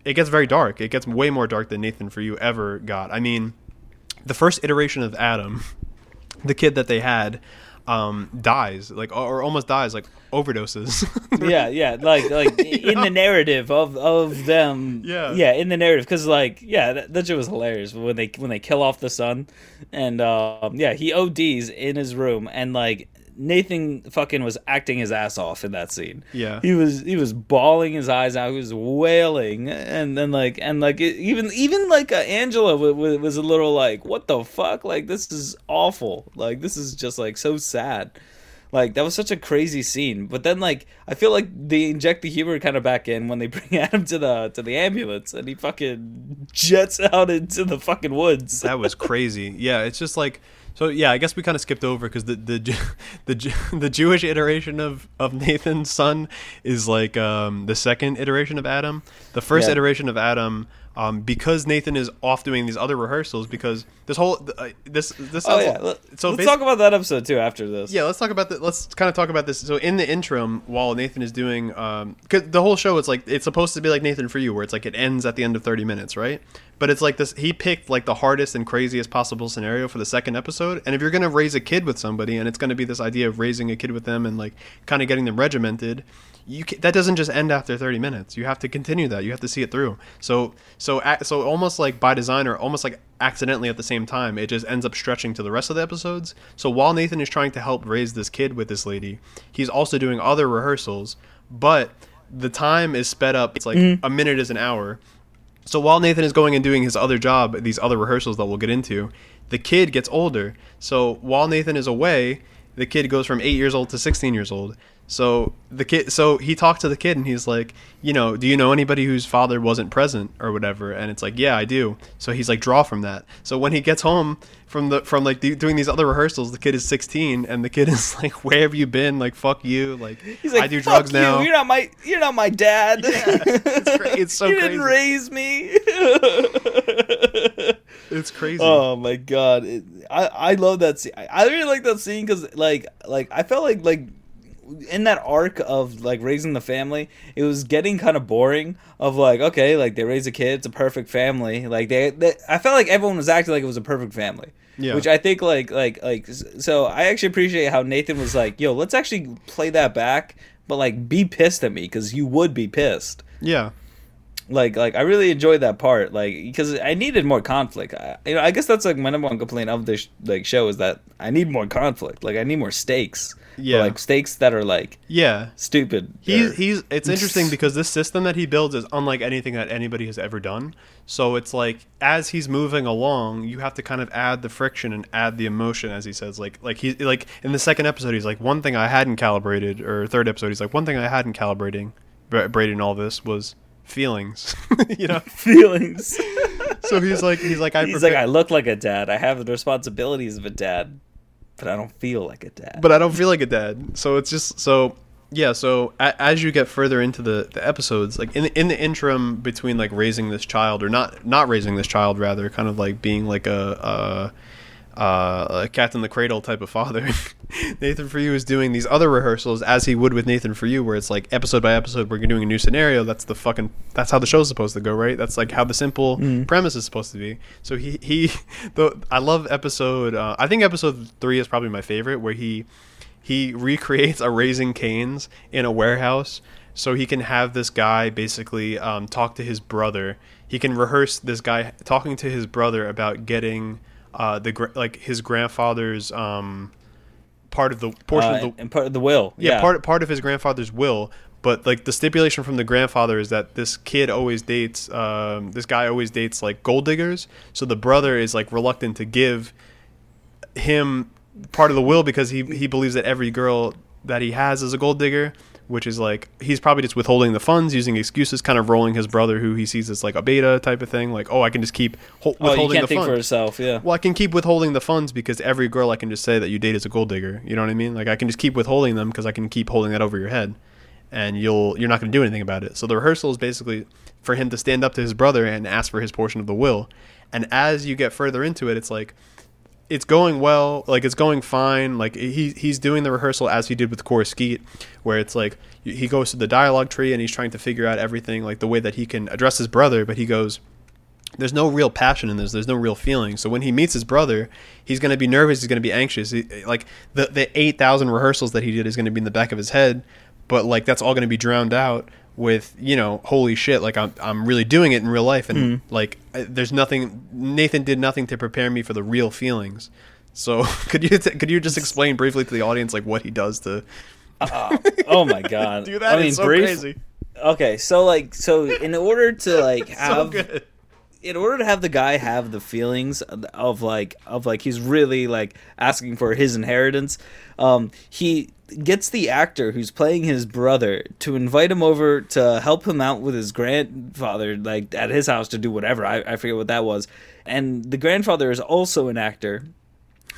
it gets very dark. It gets way more dark than Nathan for You ever got. I mean, the first iteration of Adam, the kid that they had, um, dies like or almost dies like overdoses. yeah, yeah, like like in the narrative of of them. Yeah. yeah, in the narrative because like yeah, that, that shit was hilarious when they when they kill off the son, and um, yeah, he ODs in his room and like. Nathan fucking was acting his ass off in that scene. Yeah. he was he was bawling his eyes out. He was wailing, and then like and like it, even even like uh, Angela w- w- was a little like, "What the fuck? Like this is awful. Like this is just like so sad." Like that was such a crazy scene. But then like I feel like they inject the humor kind of back in when they bring Adam to the to the ambulance and he fucking jets out into the fucking woods. that was crazy. Yeah, it's just like so. Yeah, I guess we kind of skipped over because the the the the Jewish iteration of of Nathan's son is like um, the second iteration of Adam. The first Yeah. iteration of Adam. Um, because Nathan is off doing these other rehearsals, because this whole uh, this this Oh yeah, so let's talk about that episode too after this. yeah, let's talk about the. Let's kind of talk about this. So in the interim, while Nathan is doing, um, cause the whole show, it's like it's supposed to be like Nathan for you, where it's like it ends at the end of thirty minutes, right? But it's like this. He picked like the hardest and craziest possible scenario for the second episode. And if you're gonna raise a kid with somebody, and it's gonna be this idea of raising a kid with them and like kind of getting them regimented, you can, that doesn't just end after 30 minutes. You have to continue that. You have to see it through. So so so almost like by design or almost like accidentally at the same time, it just ends up stretching to the rest of the episodes. So while Nathan is trying to help raise this kid with this lady, he's also doing other rehearsals, but the time is sped up. It's like mm-hmm. a minute is an hour. So while Nathan is going and doing his other job, these other rehearsals that we'll get into, the kid gets older. So while Nathan is away, the kid goes from eight years old to 16 years old. So the kid, so he talked to the kid and he's like, you know, do you know anybody whose father wasn't present or whatever? And it's like, yeah, I do. So he's like, draw from that. So when he gets home from the from like the, doing these other rehearsals, the kid is 16 and the kid is like, where have you been? Like, fuck you. Like, He's like, I do "Fuck drugs you. now. You're not my you're not my dad. it's cra- it's so crazy. you didn't raise me. It's crazy. Oh my god! It, I I love that scene. I, I really like that scene because like like I felt like like in that arc of like raising the family, it was getting kind of boring. Of like, okay, like they raise a kid, it's a perfect family. Like they, they I felt like everyone was acting like it was a perfect family. Yeah. Which I think like like like so I actually appreciate how Nathan was like, yo, let's actually play that back, but like be pissed at me because you would be pissed Yeah. like like I really enjoyed that part like because I needed more conflict. I, you know, I guess that's like my number one complaint of this like show is that I need more conflict. Like I need more stakes. Yeah. like stakes that are like Yeah. stupid. He's or- he's it's interesting because this system that he builds is unlike anything that anybody has ever done. So it's like as he's moving along, you have to kind of add the friction and add the emotion as he says like like he like in the second episode he's like one thing I hadn't calibrated or third episode he's like one thing I hadn't calibrating bra- braiding all this was feelings. you know. feelings. So he's like he's like I He's prepare- like I look like a dad. I have the responsibilities of a dad, but I don't feel like a dad. but I don't feel like a dad. So it's just so yeah. So a, as you get further into the, the episodes, like in the, in the interim between like raising this child or not not raising this child, rather kind of like being like a. a uh, a cat in the cradle type of father. Nathan for you is doing these other rehearsals as he would with Nathan for you, where it's like episode by episode, we're doing a new scenario. That's the fucking. That's how the show's supposed to go, right? That's like how the simple premise is supposed to be. So he he, the I love episode. Uh, I think episode three is probably my favorite, where he he recreates a Raising Cane's in a warehouse so he can have this guy basically um, talk to his brother he can rehearse this guy talking to his brother about getting uh, the like his grandfather's um, part of the portion Uh, of the and, part of the will. yeah, Yeah, part part of his grandfather's will but like the stipulation from the grandfather is that this kid always dates um, this guy always dates like gold diggers so the brother is like reluctant to give him part of the will because he he believes that every girl that he has is a gold digger which is like he's probably just withholding the funds using excuses kind of rolling his brother who he sees as like a beta type of thing like oh i can just keep ho- Oh, you withholding can't the think funds for yourself. Yeah. well, I can keep withholding the funds because every girl I can just say that you date is a gold digger. You know what I mean? Like I can just keep withholding them because I can keep holding that over your head, and you'll you're not going to do anything about it. So the rehearsal is basically for him to stand up to his brother and ask for his portion of the will. And as you get further into it, it's like it's going well, like it's going fine. Like he he's doing the rehearsal as he did with Kor Skeete, where it's like he goes to the dialogue tree and he's trying to figure out everything, like the way that he can address his brother. But he goes, there's no real passion in this. There's no real feeling. So when he meets his brother, he's going to be nervous. He's going to be anxious. He, like the the eight thousand rehearsals that he did is going to be in the back of his head, but like that's all going to be drowned out with you know holy shit like I'm I'm really doing it in real life and like uh, there's nothing Nathan did nothing to prepare me for the real feelings. So could you t- could you just explain briefly to the audience like what he does to Oh my god. do that? I mean, it's so brief- crazy. Okay, so like, so in order to like So have, good. In order to have the guy have the feelings of like, of like, he's really like asking for his inheritance. Um, he gets the actor who's playing his brother to invite him over to help him out with his grandfather, like at his house to do whatever. I, I forget what that was. And the grandfather is also an actor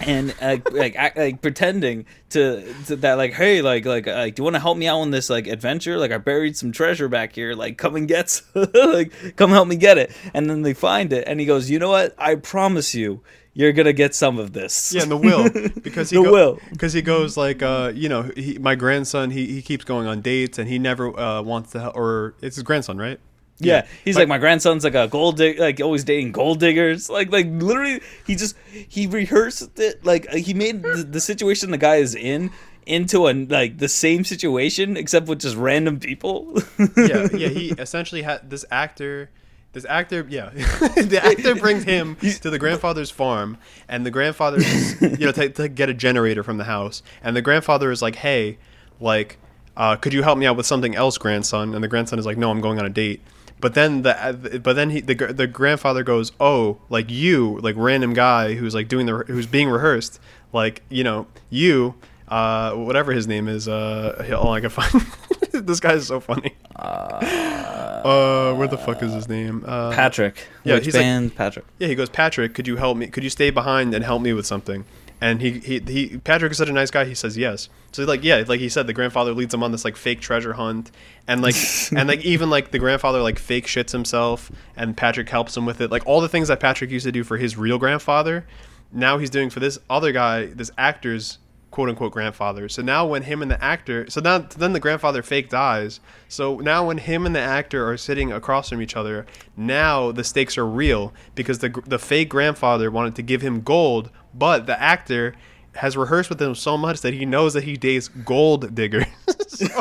and uh, like like pretending to, to that like hey like like like do you want to help me out on this like adventure? Like I buried some treasure back here. Like come and get like come help me get it. And then they find it and he goes you know what? I promise you you're gonna get some of this. Yeah, and the will because he The go- will. because he goes like uh you know he, my grandson he, he keeps going on dates and he never uh, wants to help or it's his grandson right Yeah, he's But- like my grandson's like a gold dig, like always dating gold diggers. Like like literally, he just he rehearsed it. Like he made the, the situation the guy is in into a like the same situation except with just random people. yeah yeah he essentially had this actor this actor yeah the actor brings him to the grandfather's farm and the grandfather is, you know to, to get a generator from the house and the grandfather is like hey like uh, could you help me out with something else grandson and the grandson is like no i'm going on a date but then the uh, but then he the, the grandfather goes oh like you like random guy who's like doing the who's being rehearsed like you know you uh whatever his name is uh oh i can find this guy is so funny uh where the fuck is his name uh Patrick, Yeah, which he's like- Patrick. yeah, he goes, Patrick, could you help me? Could you stay behind and help me with something? And he, he, he Patrick is such a nice guy. He says yes. So like yeah, like he said, the grandfather leads him on this like fake treasure hunt, and like and like even like the grandfather like fake shits himself, and Patrick helps him with it. Like all the things that Patrick used to do for his real grandfather, now he's doing for this other guy, this actor's quote unquote grandfather. So now when him and the actor, so now then the grandfather fake dies. So now when him and the actor are sitting across from each other, now the stakes are real because the the fake grandfather wanted to give him gold, but the actor has rehearsed with him so much that he knows that he dates gold diggers. so, so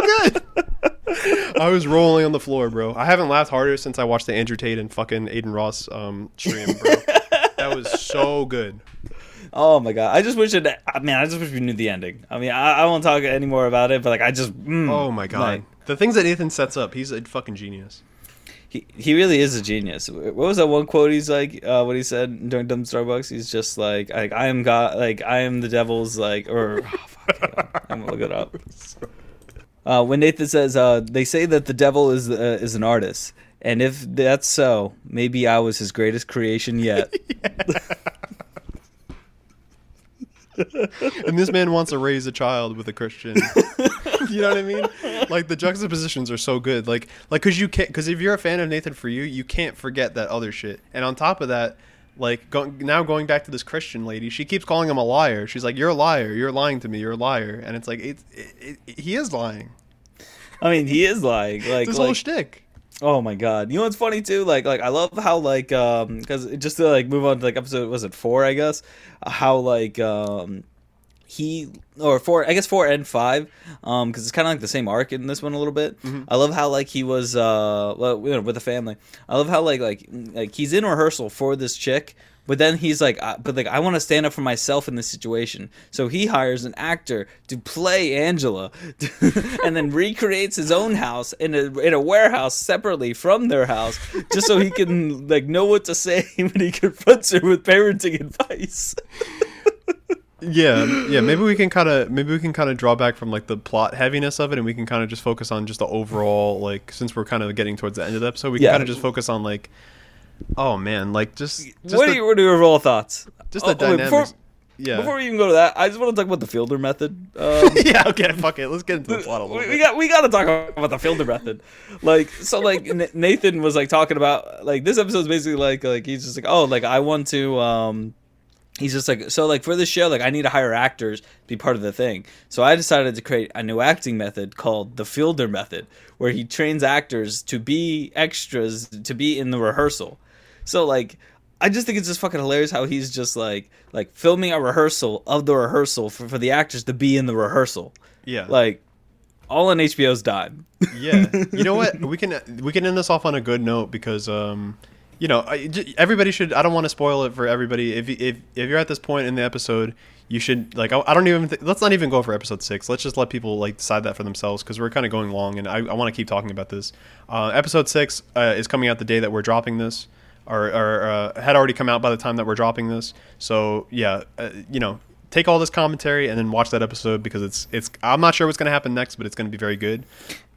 good. I was rolling on the floor, bro. I haven't laughed harder since I watched the Andrew Tate and fucking Adin Ross um, stream, bro. That was so good. Oh my god! I just wish it. I mean, I just wish we knew the ending. I mean, I, I won't talk any more about it, but like, I just. Mm, Oh my god. like, the things that Nathan sets up, he's a fucking genius. he he really is a genius. What was that one quote? He's like, uh, what he said during Dumb Starbucks. He's just like, like I am God, like I am the devil's, like, or oh, fuck. I'm gonna look it up. Uh, when Nathan says, uh, they say that the devil is uh, is an artist, and if that's so, maybe I was his greatest creation yet. And this man wants to raise a child with a Christian. you know what I mean? Like the juxtapositions are so good. Like like cuz you can't cuz if you're a fan of Nathan for you, you can't forget that other shit. And on top of that, like go, now going back to this Christian lady, she keeps calling him a liar. She's like, "You're a liar. You're lying to me. You're a liar." And it's like it's it, it, he is lying. I mean, he is lying. like, It's his whole like shtick. Oh my god! You know what's funny too? Like, like I love how like um because just to like move on to like episode was it four I guess how like um he or four I guess four and five um because it's kind of like the same arc in this one a little bit. I love how like he was uh well you know, with the family. I love how like like like he's in rehearsal for this chick. But then he's like, uh, but like, I want to stand up for myself in this situation. So he hires an actor to play Angela, and then recreates his own house in a in a warehouse separately from their house, just so he can like know what to say when he confronts her with parenting advice. Yeah, yeah. Maybe we can kind of maybe we can kind of draw back from like the plot heaviness of it, and we can kind of just focus on just the overall like since we're kind of getting towards the end of the episode, we can Yeah. kind of just focus on like, oh man, like just, just what the, are your what are your overall thoughts? just Oh, the oh, wait, before, yeah. before we even go to that, I just want to talk about the Fielder method. Um, yeah. Okay. Fuck it. Let's get into the plot a little we, bit. we got we got to talk about the Fielder method. Like so, like Nathan was like talking about like this episode's basically like like he's just like oh like I want to um he's just like so like for this show like I need to hire actors to be part of the thing. So I decided to create a new acting method called the Fielder method, where he trains actors to be extras to be in the rehearsal. So like I just think it's just fucking hilarious how he's just like like filming a rehearsal of the rehearsal for, for the actors to be in the rehearsal. yeah. Like all on HBO's dime. yeah. You know what? We can we can end this off on a good note because um you know I, j- everybody should. I don't want to spoil it for everybody. If if if you're at this point in the episode, you should like. I, I don't even. Th- let's not even go for episode six. Let's just let people like decide that for themselves because we're kind of going long, and I, I want to keep talking about this. Uh, episode six uh, is coming out the day that we're dropping this, or, or uh, had already come out by the time that we're dropping this. So yeah, uh, you know, take all this commentary and then watch that episode because it's it's. I'm not sure what's gonna happen next, but it's gonna be very good.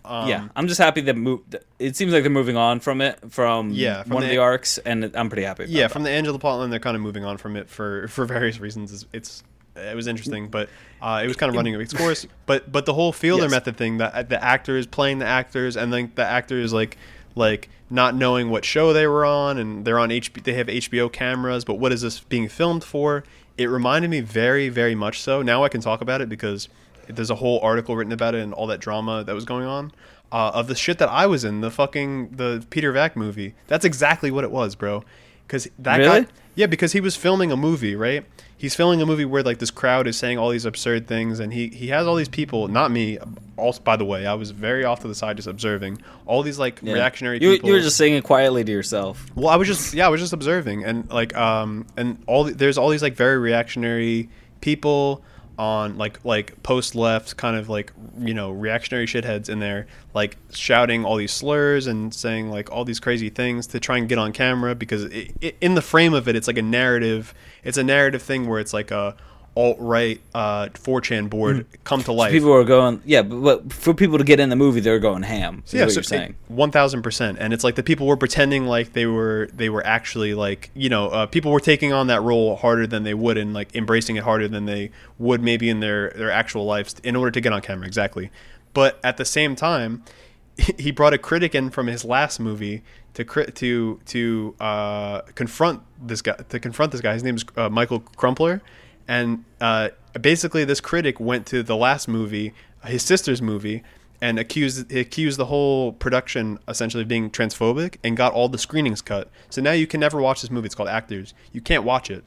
Um, yeah, I'm just happy that it seems like they're moving on from it from Yeah, from one of the- the arcs, and I'm pretty happy. About yeah, that. from the Angela plotline, they're kind of moving on from it for for various reasons. It's, it's it was interesting, but uh, it was kind of running its course. But but the whole fielder Yes. method thing, that the actors playing the actors, and then the actors like like not knowing what show they were on, and they're on HB, they have HBO cameras, but what is this being filmed for? It reminded me very very much so. Now I can talk about it because there's a whole article written about it and all that drama that was going on. Uh, of the shit that I was in, the fucking the Peter Vack movie. That's exactly what it was, bro. Because that Really? guy, yeah, because he was filming a movie, right? He's filming a movie where like this crowd is saying all these absurd things, and he he has all these people. Not me. Also, by the way, I was very off to the side just observing all these like Yeah. reactionary You, people. you were just saying it quietly to yourself. Well, I was just yeah, I was just observing, and like um, and all the, there's all these like very reactionary people on like like post left kind of like you know reactionary shitheads in there like shouting all these slurs and saying like all these crazy things to try and get on camera because it, it, in the frame of it it's like a narrative it's a narrative thing where it's like a alt right uh 4chan board come to life People were going, yeah, but, but for people to get in the movie, they're going ham. What you're saying. One thousand percent, and it's like the people were pretending like they were they were actually like you know uh, people were taking on that role harder than they would and like embracing it harder than they would maybe in their their actual lives in order to get on camera exactly. But at the same time, he brought a critic in from his last movie to to to uh, confront this guy to confront this guy. His name is uh, Michael Crumpler, and uh, basically this critic went to the last movie, his sister's movie, and accused accused the whole production essentially of being transphobic and got all the screenings cut. So now you can never watch this movie. It's called Actors. You can't watch it.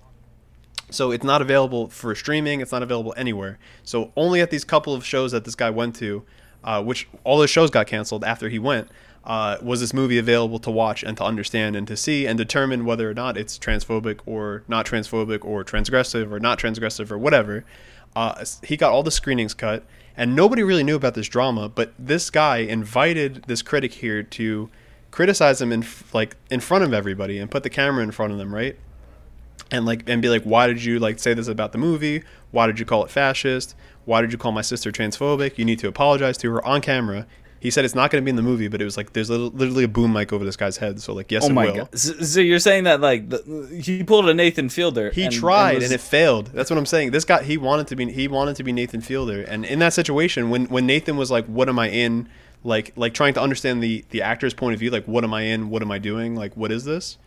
So it's not available for streaming. It's not available anywhere. So only at these couple of shows that this guy went to, uh, which all those shows got canceled after he went, uh, was this movie available to watch and to understand and to see and determine whether or not it's transphobic or not transphobic or transgressive or not transgressive or whatever. Uh, he got all the screenings cut, and nobody really knew about this drama. But this guy invited this critic here to criticize him in like in front of everybody and put the camera in front of them, right? and like and be like why did you like say this about the movie why did you call it fascist why did you call my sister transphobic you need to apologize to her on camera he said it's not going to be in the movie but it was like there's lit- literally a boom mic over this guy's head so like yes Oh it my will god! So, so you're saying that like the, he pulled a Nathan Fielder? he and- tried and, was- it failed that's what i'm saying this guy he wanted to be he wanted to be nathan fielder and in that situation when when nathan was like what am i in like like trying to understand the the actor's point of view like what am i in what am i doing like what is this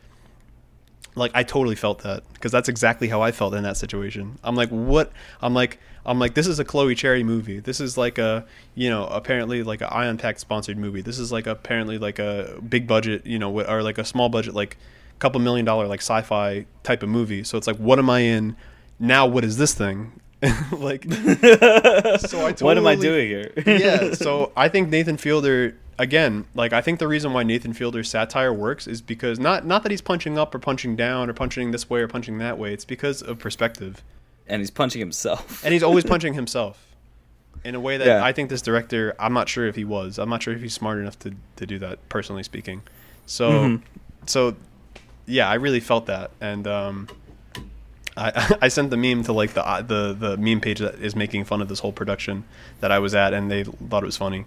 like I totally felt that because that's exactly how I felt in that situation. I'm like, what? I'm like, I'm like, this is a Chloe Cherry movie. This is like a, you know, apparently like a Ion Pact sponsored movie. This is like apparently like a big budget, you know, or like a small budget, like a couple million dollar like sci-fi type of movie. So it's like, what am I in? Now, what is this thing? like, so I what am I doing here? yeah, so I think Nathan Fielder again, like I think the reason why Nathan Fielder's satire works is because not not that he's punching up or punching down or punching this way or punching that way. It's because of perspective. And he's punching himself. And he's always punching himself in a way that Yeah. I think this director, I'm not sure if he was. I'm not sure if he's smart enough to to do that personally speaking. So Mhm. so yeah, I really felt that and um I, I sent the meme to like the uh, the the meme page that is making fun of this whole production that I was at, and they thought it was funny.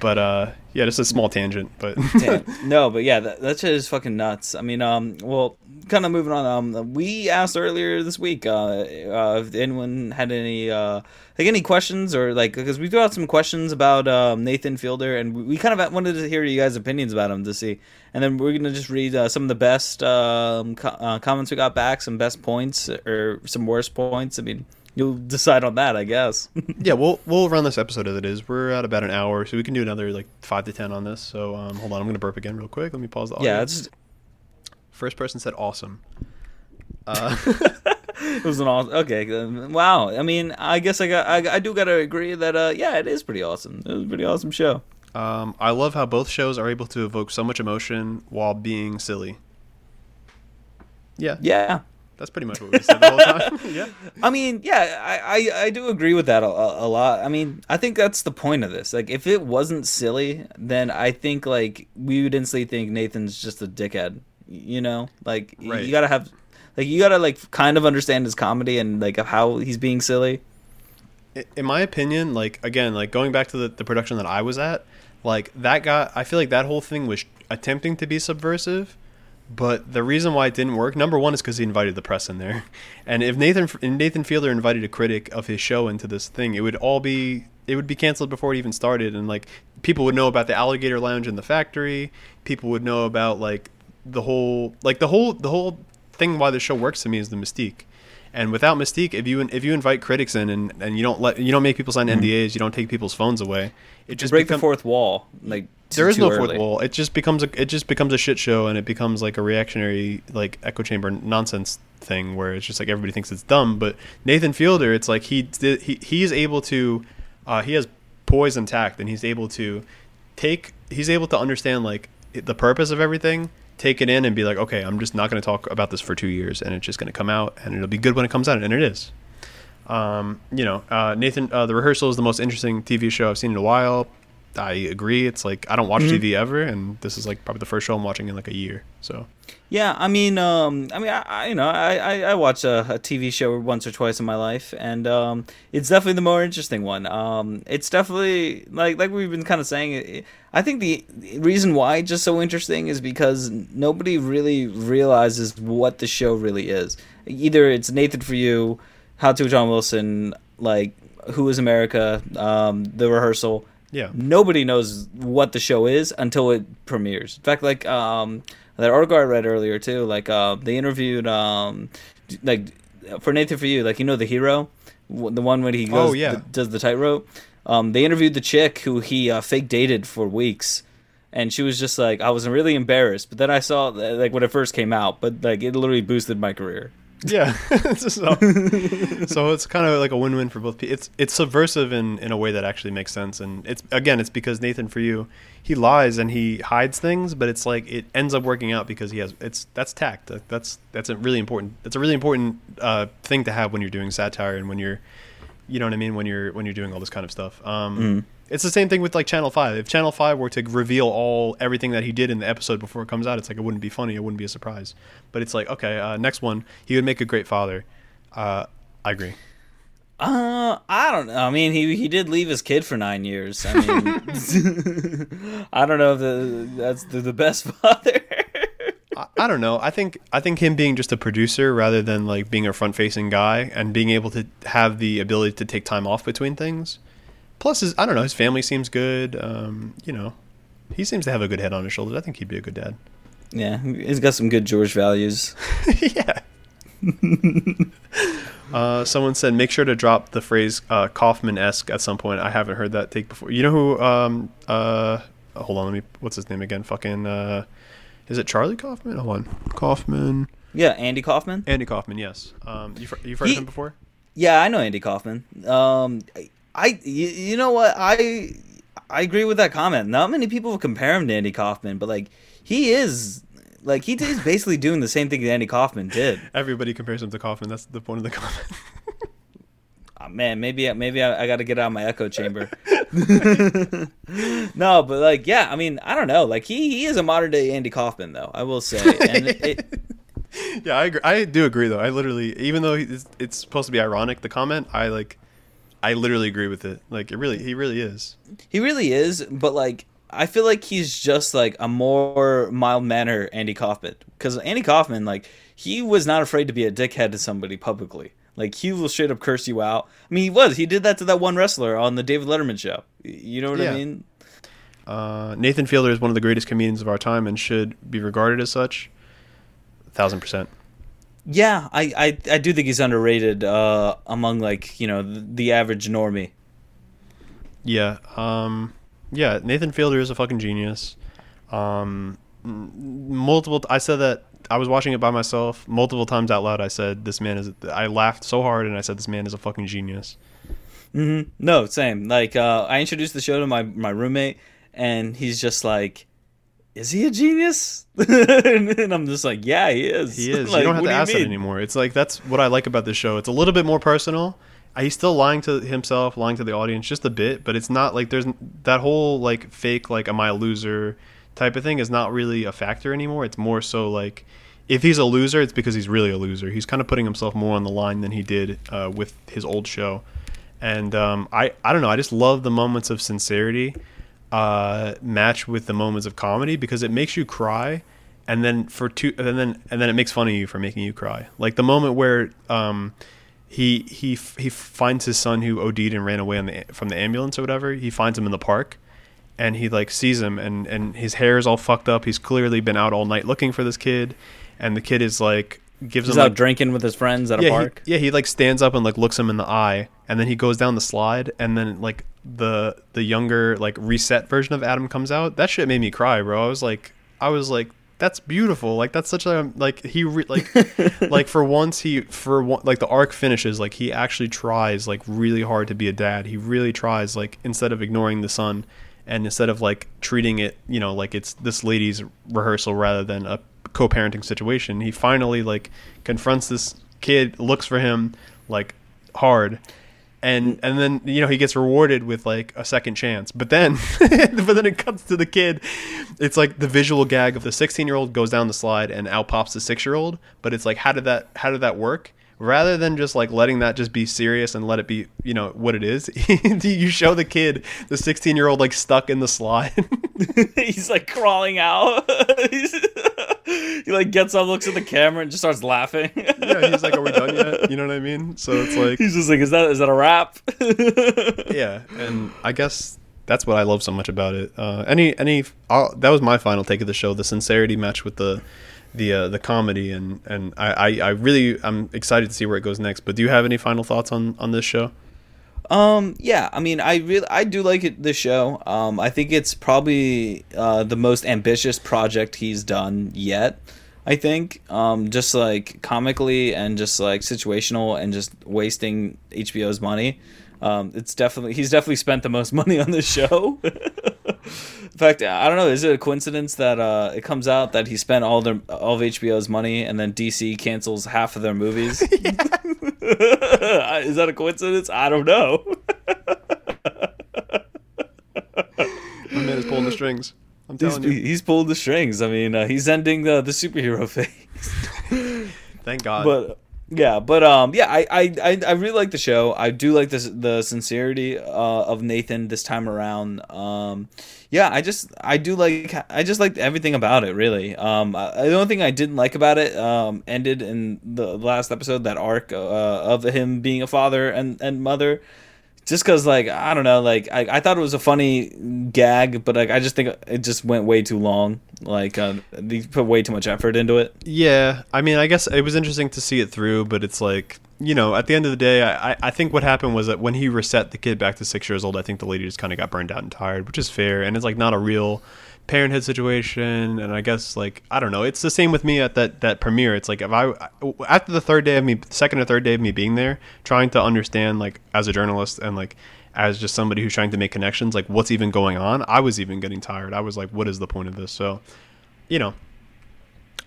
But uh, yeah, just a small tangent. But Damn. No, but yeah, that, that shit is fucking nuts. I mean, um, well, kind of moving on. Um, we asked earlier this week, uh, uh if anyone had any, uh, like any questions or like, because we threw out some questions about um, Nathan Fielder, and we, we kind of wanted to hear you guys' opinions about him to see, and then we're gonna just read uh, some of the best um, co- uh, comments we got back, some best points or some worst points. I mean, you'll decide on that, I guess. yeah, we'll we'll run this episode as it is. We're at about an hour, so we can do another like five to ten on this. So um, hold on, I'm gonna burp again real quick. Let me pause the audio. yeah, it's First person said awesome. Uh, It was an awesome. Okay, wow. I mean, I guess I got. I, I do gotta agree that uh, yeah, it is pretty awesome. It was a pretty awesome show. um, I love how both shows are able to evoke so much emotion while being silly. Yeah, Yeah. that's pretty much what we said the whole time. yeah. I mean, yeah, I, I, I do agree with that a, a, a lot. I mean, I think that's the point of this. Like, if it wasn't silly, then I think like we would instantly think Nathan's just a dickhead. You know, like Right. you gotta have, like, you gotta like kind of understand his comedy and like how he's being silly. In my opinion, like again, like going back to the, the production that I was at, like that guy, I feel like that whole thing was attempting to be subversive, but the reason why it didn't work, number one, is because he invited the press in there, and if Nathan if Nathan Fielder invited a critic of his show into this thing, it would all be it would be canceled before it even started, and like people would know about the alligator lounge in the factory, people would know about like the whole like the whole the whole thing why the show works to me is the mystique. And without Mystique, if you if you invite critics in and, and you don't let you don't make people sign NDAs, you don't take people's phones away, it Just break become- the fourth wall. Like There is no early. fourth wall. It just becomes a it just becomes a shit show, and it becomes like a reactionary like echo chamber nonsense thing where it's just like everybody thinks it's dumb. But Nathan Fielder, it's like he he he's able to uh, he has poise and tact, and he's able to take he's able to understand like the purpose of everything take it in and be like okay i'm just not going to talk about this for two years and it's just going to come out and it'll be good when it comes out and it is. Um, you know uh, nathan uh, the rehearsal is the most interesting tv show i've seen in a while i agree it's like i don't watch Mhm. tv ever and this is like probably the first show i'm watching in like a year so Yeah, I mean, um, I mean, I, I you know, I, I, I watch a, a TV show once or twice in my life, and um, it's definitely the more interesting one. Um, it's definitely like like we've been kind of saying. It, I think the reason why it's just so interesting is because nobody really realizes what the show really is. Either it's Nathan for you, How to John Wilson, like Who is America, um, the rehearsal. Yeah. nobody knows what the show is until it premieres. In fact, like um, that article I read earlier too, like uh, they interviewed um, like for Nathan for you, like you know the hero, the one when he goes Oh, yeah. th- does the tightrope. Um, they interviewed the chick who he uh, fake dated for weeks. And she was just like, I was really embarrassed, but then I saw like when it first came out, but like it literally boosted my career. Yeah. so, so it's kind of like a win-win for both people. It's it's subversive in in a way that actually makes sense, and it's again, it's because Nathan for you, he lies and he hides things, but it's like it ends up working out because he has it's that's tact. That's that's a really important. It's a really important uh, thing to have when you're doing satire and when you're, you know what I mean, when you're when you're doing all this kind of stuff. Um, It's the same thing with like Channel Five. If Channel Five were to reveal all everything that he did in the episode before it comes out, it's like it wouldn't be funny. It wouldn't be a surprise. But it's like okay, uh, next one, he would make a great father. Uh, I agree. Uh, I don't know. I mean, he he did leave his kid for nine years. I mean, I don't know if the, that's the, the best father. I, I don't know. I think I think him being just a producer rather than like being a front facing guy and being able to have the ability to take time off between things. Plus, his I don't know. His family seems good. Um, you know, he seems to have a good head on his shoulders. I think he'd be a good dad. yeah, he's got some good George values. yeah. uh, someone said, make sure to drop the phrase uh, Kaufman esque at some point. I haven't heard that take before. You know who? Um, uh, hold on, let me. What's his name again? Fucking. Uh, is it Charlie Kaufman? Hold on, Kaufman. Yeah, Andy Kaufman. Andy Kaufman. Yes. Um, you've you've heard He- of him before? Yeah, I know Andy Kaufman. Um, I you, you know what I I agree with that comment. Not many people compare him to Andy Kaufman, but like he is like he is basically doing the same thing that Andy Kaufman did. Everybody compares him to Kaufman. That's the point of the comment. Oh, man, maybe maybe I, I got to get out of my echo chamber. no, but like, yeah, I mean, I don't know. Like, he he is a modern day Andy Kaufman, though. I will say, and it, it, yeah, I agree. I do agree though. I literally, even though it's, it's supposed to be ironic, the comment, I like, I literally agree with it. Like, it really, he really is. he really is. But like, I feel like he's just like a more mild manner Andy Kaufman because Andy Kaufman, like, he was not afraid to be a dickhead to somebody publicly. Like, he will straight up curse you out. I mean, he was. He did that to that one wrestler on the David Letterman show. You know what Yeah. I mean? Uh, Nathan Fielder is one of the greatest comedians of our time and should be regarded as such. A thousand percent. Yeah, I, I, I do think he's underrated uh, among like you know the, the average normie. Yeah. Um, yeah. Nathan Fielder is a fucking genius. Um, multiple. I said that I was watching it by myself multiple times out loud. I said this man is. I laughed so hard and I said this man is a fucking genius. No, same. Like uh, I introduced the show to my my roommate, and he's just like, "Is he a genius?" and I'm just like, "Yeah, he is." He is. like, you don't have to do ask that anymore. It's like that's what I like about this show. It's a little bit more personal. Uh, He's still lying to himself, lying to the audience just a bit, but it's not like there's that whole like fake like am I a loser type of thing is not really a factor anymore. It's more so like if he's a loser, it's because he's really a loser. He's kind of putting himself more on the line than he did uh, with his old show. And um, I I don't know. I just love the moments of sincerity uh, match with the moments of comedy because it makes you cry, and then for two, and then and then it makes fun of you for making you cry. Like the moment where um, he he he finds his son who OD'd and ran away on the from the ambulance or whatever. He finds him in the park, and he like sees him, and and his hair is all fucked up. He's clearly been out all night looking for this kid, and the kid is like gives He's him out like, drinking with his friends at a yeah, park. He, yeah, he like stands up and like looks him in the eye, and then he goes down the slide, and then like the the younger like reset version of Adam comes out. That shit made me cry, bro. I was like, I was like, that's beautiful. Like that's such a like he re- like like for once he for one like the arc finishes like he actually tries like really hard to be a dad. He really tries like instead of ignoring the son. And instead of like treating it, you know, like it's this lady's rehearsal rather than a co-parenting situation, he finally like confronts this kid, looks for him like hard, and mm. and then you know he gets rewarded with like a second chance. But then, but then it cuts to the kid. It's like the visual gag of the 16 year old goes down the slide and out pops the six year old. But it's like how did that how did that work? Rather than just like letting that just be serious and let it be, you know, what it is, you show the kid, the 16 year old, like stuck in the slide. he's like crawling out. he like gets up, looks at the camera, and just starts laughing. yeah, he's like, "Are we done yet?" You know what I mean? So it's like, He's just like, "Is that is that a wrap?" yeah, and I guess that's what I love so much about it. Uh, any any i that was my final take of the show. The sincerity match with the the uh, the comedy and and I, I I really I'm excited to see where it goes next. But do you have any final thoughts on on this show? Um, yeah, I mean, I really, I do like it. This show. Um, I think it's probably uh, the most ambitious project he's done yet. I think, um, just like comically and just like situational and just wasting HBO's money. Um, it's definitely he's definitely spent the most money on this show. In fact, I don't know. Is it a coincidence that uh, it comes out that he spent all their all of HBO's money and then DC cancels half of their movies? is that a coincidence? I don't know. My man is pulling the strings. I'm He's, you. he's pulled the strings. I mean, uh, he's ending the the superhero phase. Thank God. but yeah, but um, yeah, I, I I really like the show. I do like this the sincerity uh, of Nathan this time around. Um, yeah, I just I do like I just like everything about it. Really, um, I, the only thing I didn't like about it um ended in the last episode that arc uh, of him being a father and and mother. Just because, like, I don't know, like, I, I thought it was a funny gag, but like, I just think it just went way too long. Like, uh, they put way too much effort into it. Yeah, I mean, I guess it was interesting to see it through, but it's like, you know, at the end of the day, I, I- think what happened was that when he reset the kid back to six years old, I think the lady just kind of got burned out and tired, which is fair, and it's like not a real parenthood situation, and I guess like I don't know, it's the same with me at that that premiere. It's like if I after the third day of me, second or third day of me being there, trying to understand like as a journalist and like as just somebody who's trying to make connections, like what's even going on, I was even getting tired. I was like, what is the point of this? So, you know,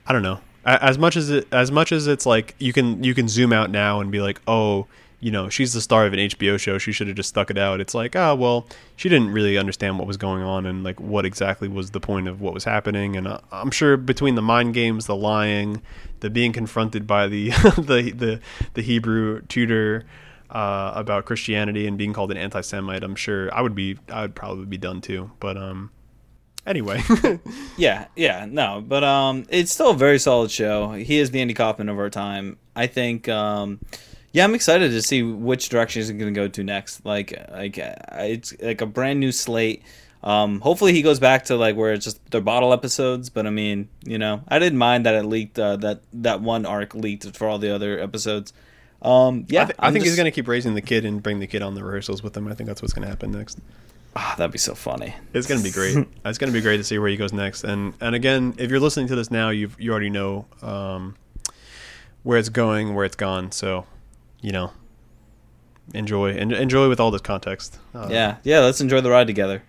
I don't know. As much as it, as much as it's like you can you can zoom out now and be like, oh, you know, she's the star of an HBO show. She should have just stuck it out. It's like, oh well, she didn't really understand what was going on and like what exactly was the point of what was happening. And uh, I'm sure between the mind games, the lying, the being confronted by the the the, the Hebrew tutor. Uh, about Christianity and being called an anti-Semite, I'm sure I would be, I would probably be done too. But um, anyway, Yeah, yeah, no, but um, it's still a very solid show. He is the Andy Kaufman of our time. I think, um, yeah, I'm excited to see which direction he's going to go to next. Like, like uh, it's like a brand new slate. Um, hopefully he goes back to like where it's just their bottle episodes. But I mean, you know, I didn't mind that it leaked. Uh, that that one arc leaked for all the other episodes. Um, yeah, I, th- I think he's going to keep raising the kid and bring the kid on the rehearsals with him. I think that's what's going to happen next. Ah, that'd be so funny. It's going to be great. it's going to be great to see where he goes next. And and again, if you're listening to this now, you you already know um, where it's going, where it's gone. So, you know, enjoy and enjoy with all this context. Uh, Yeah, yeah. Let's enjoy the ride together.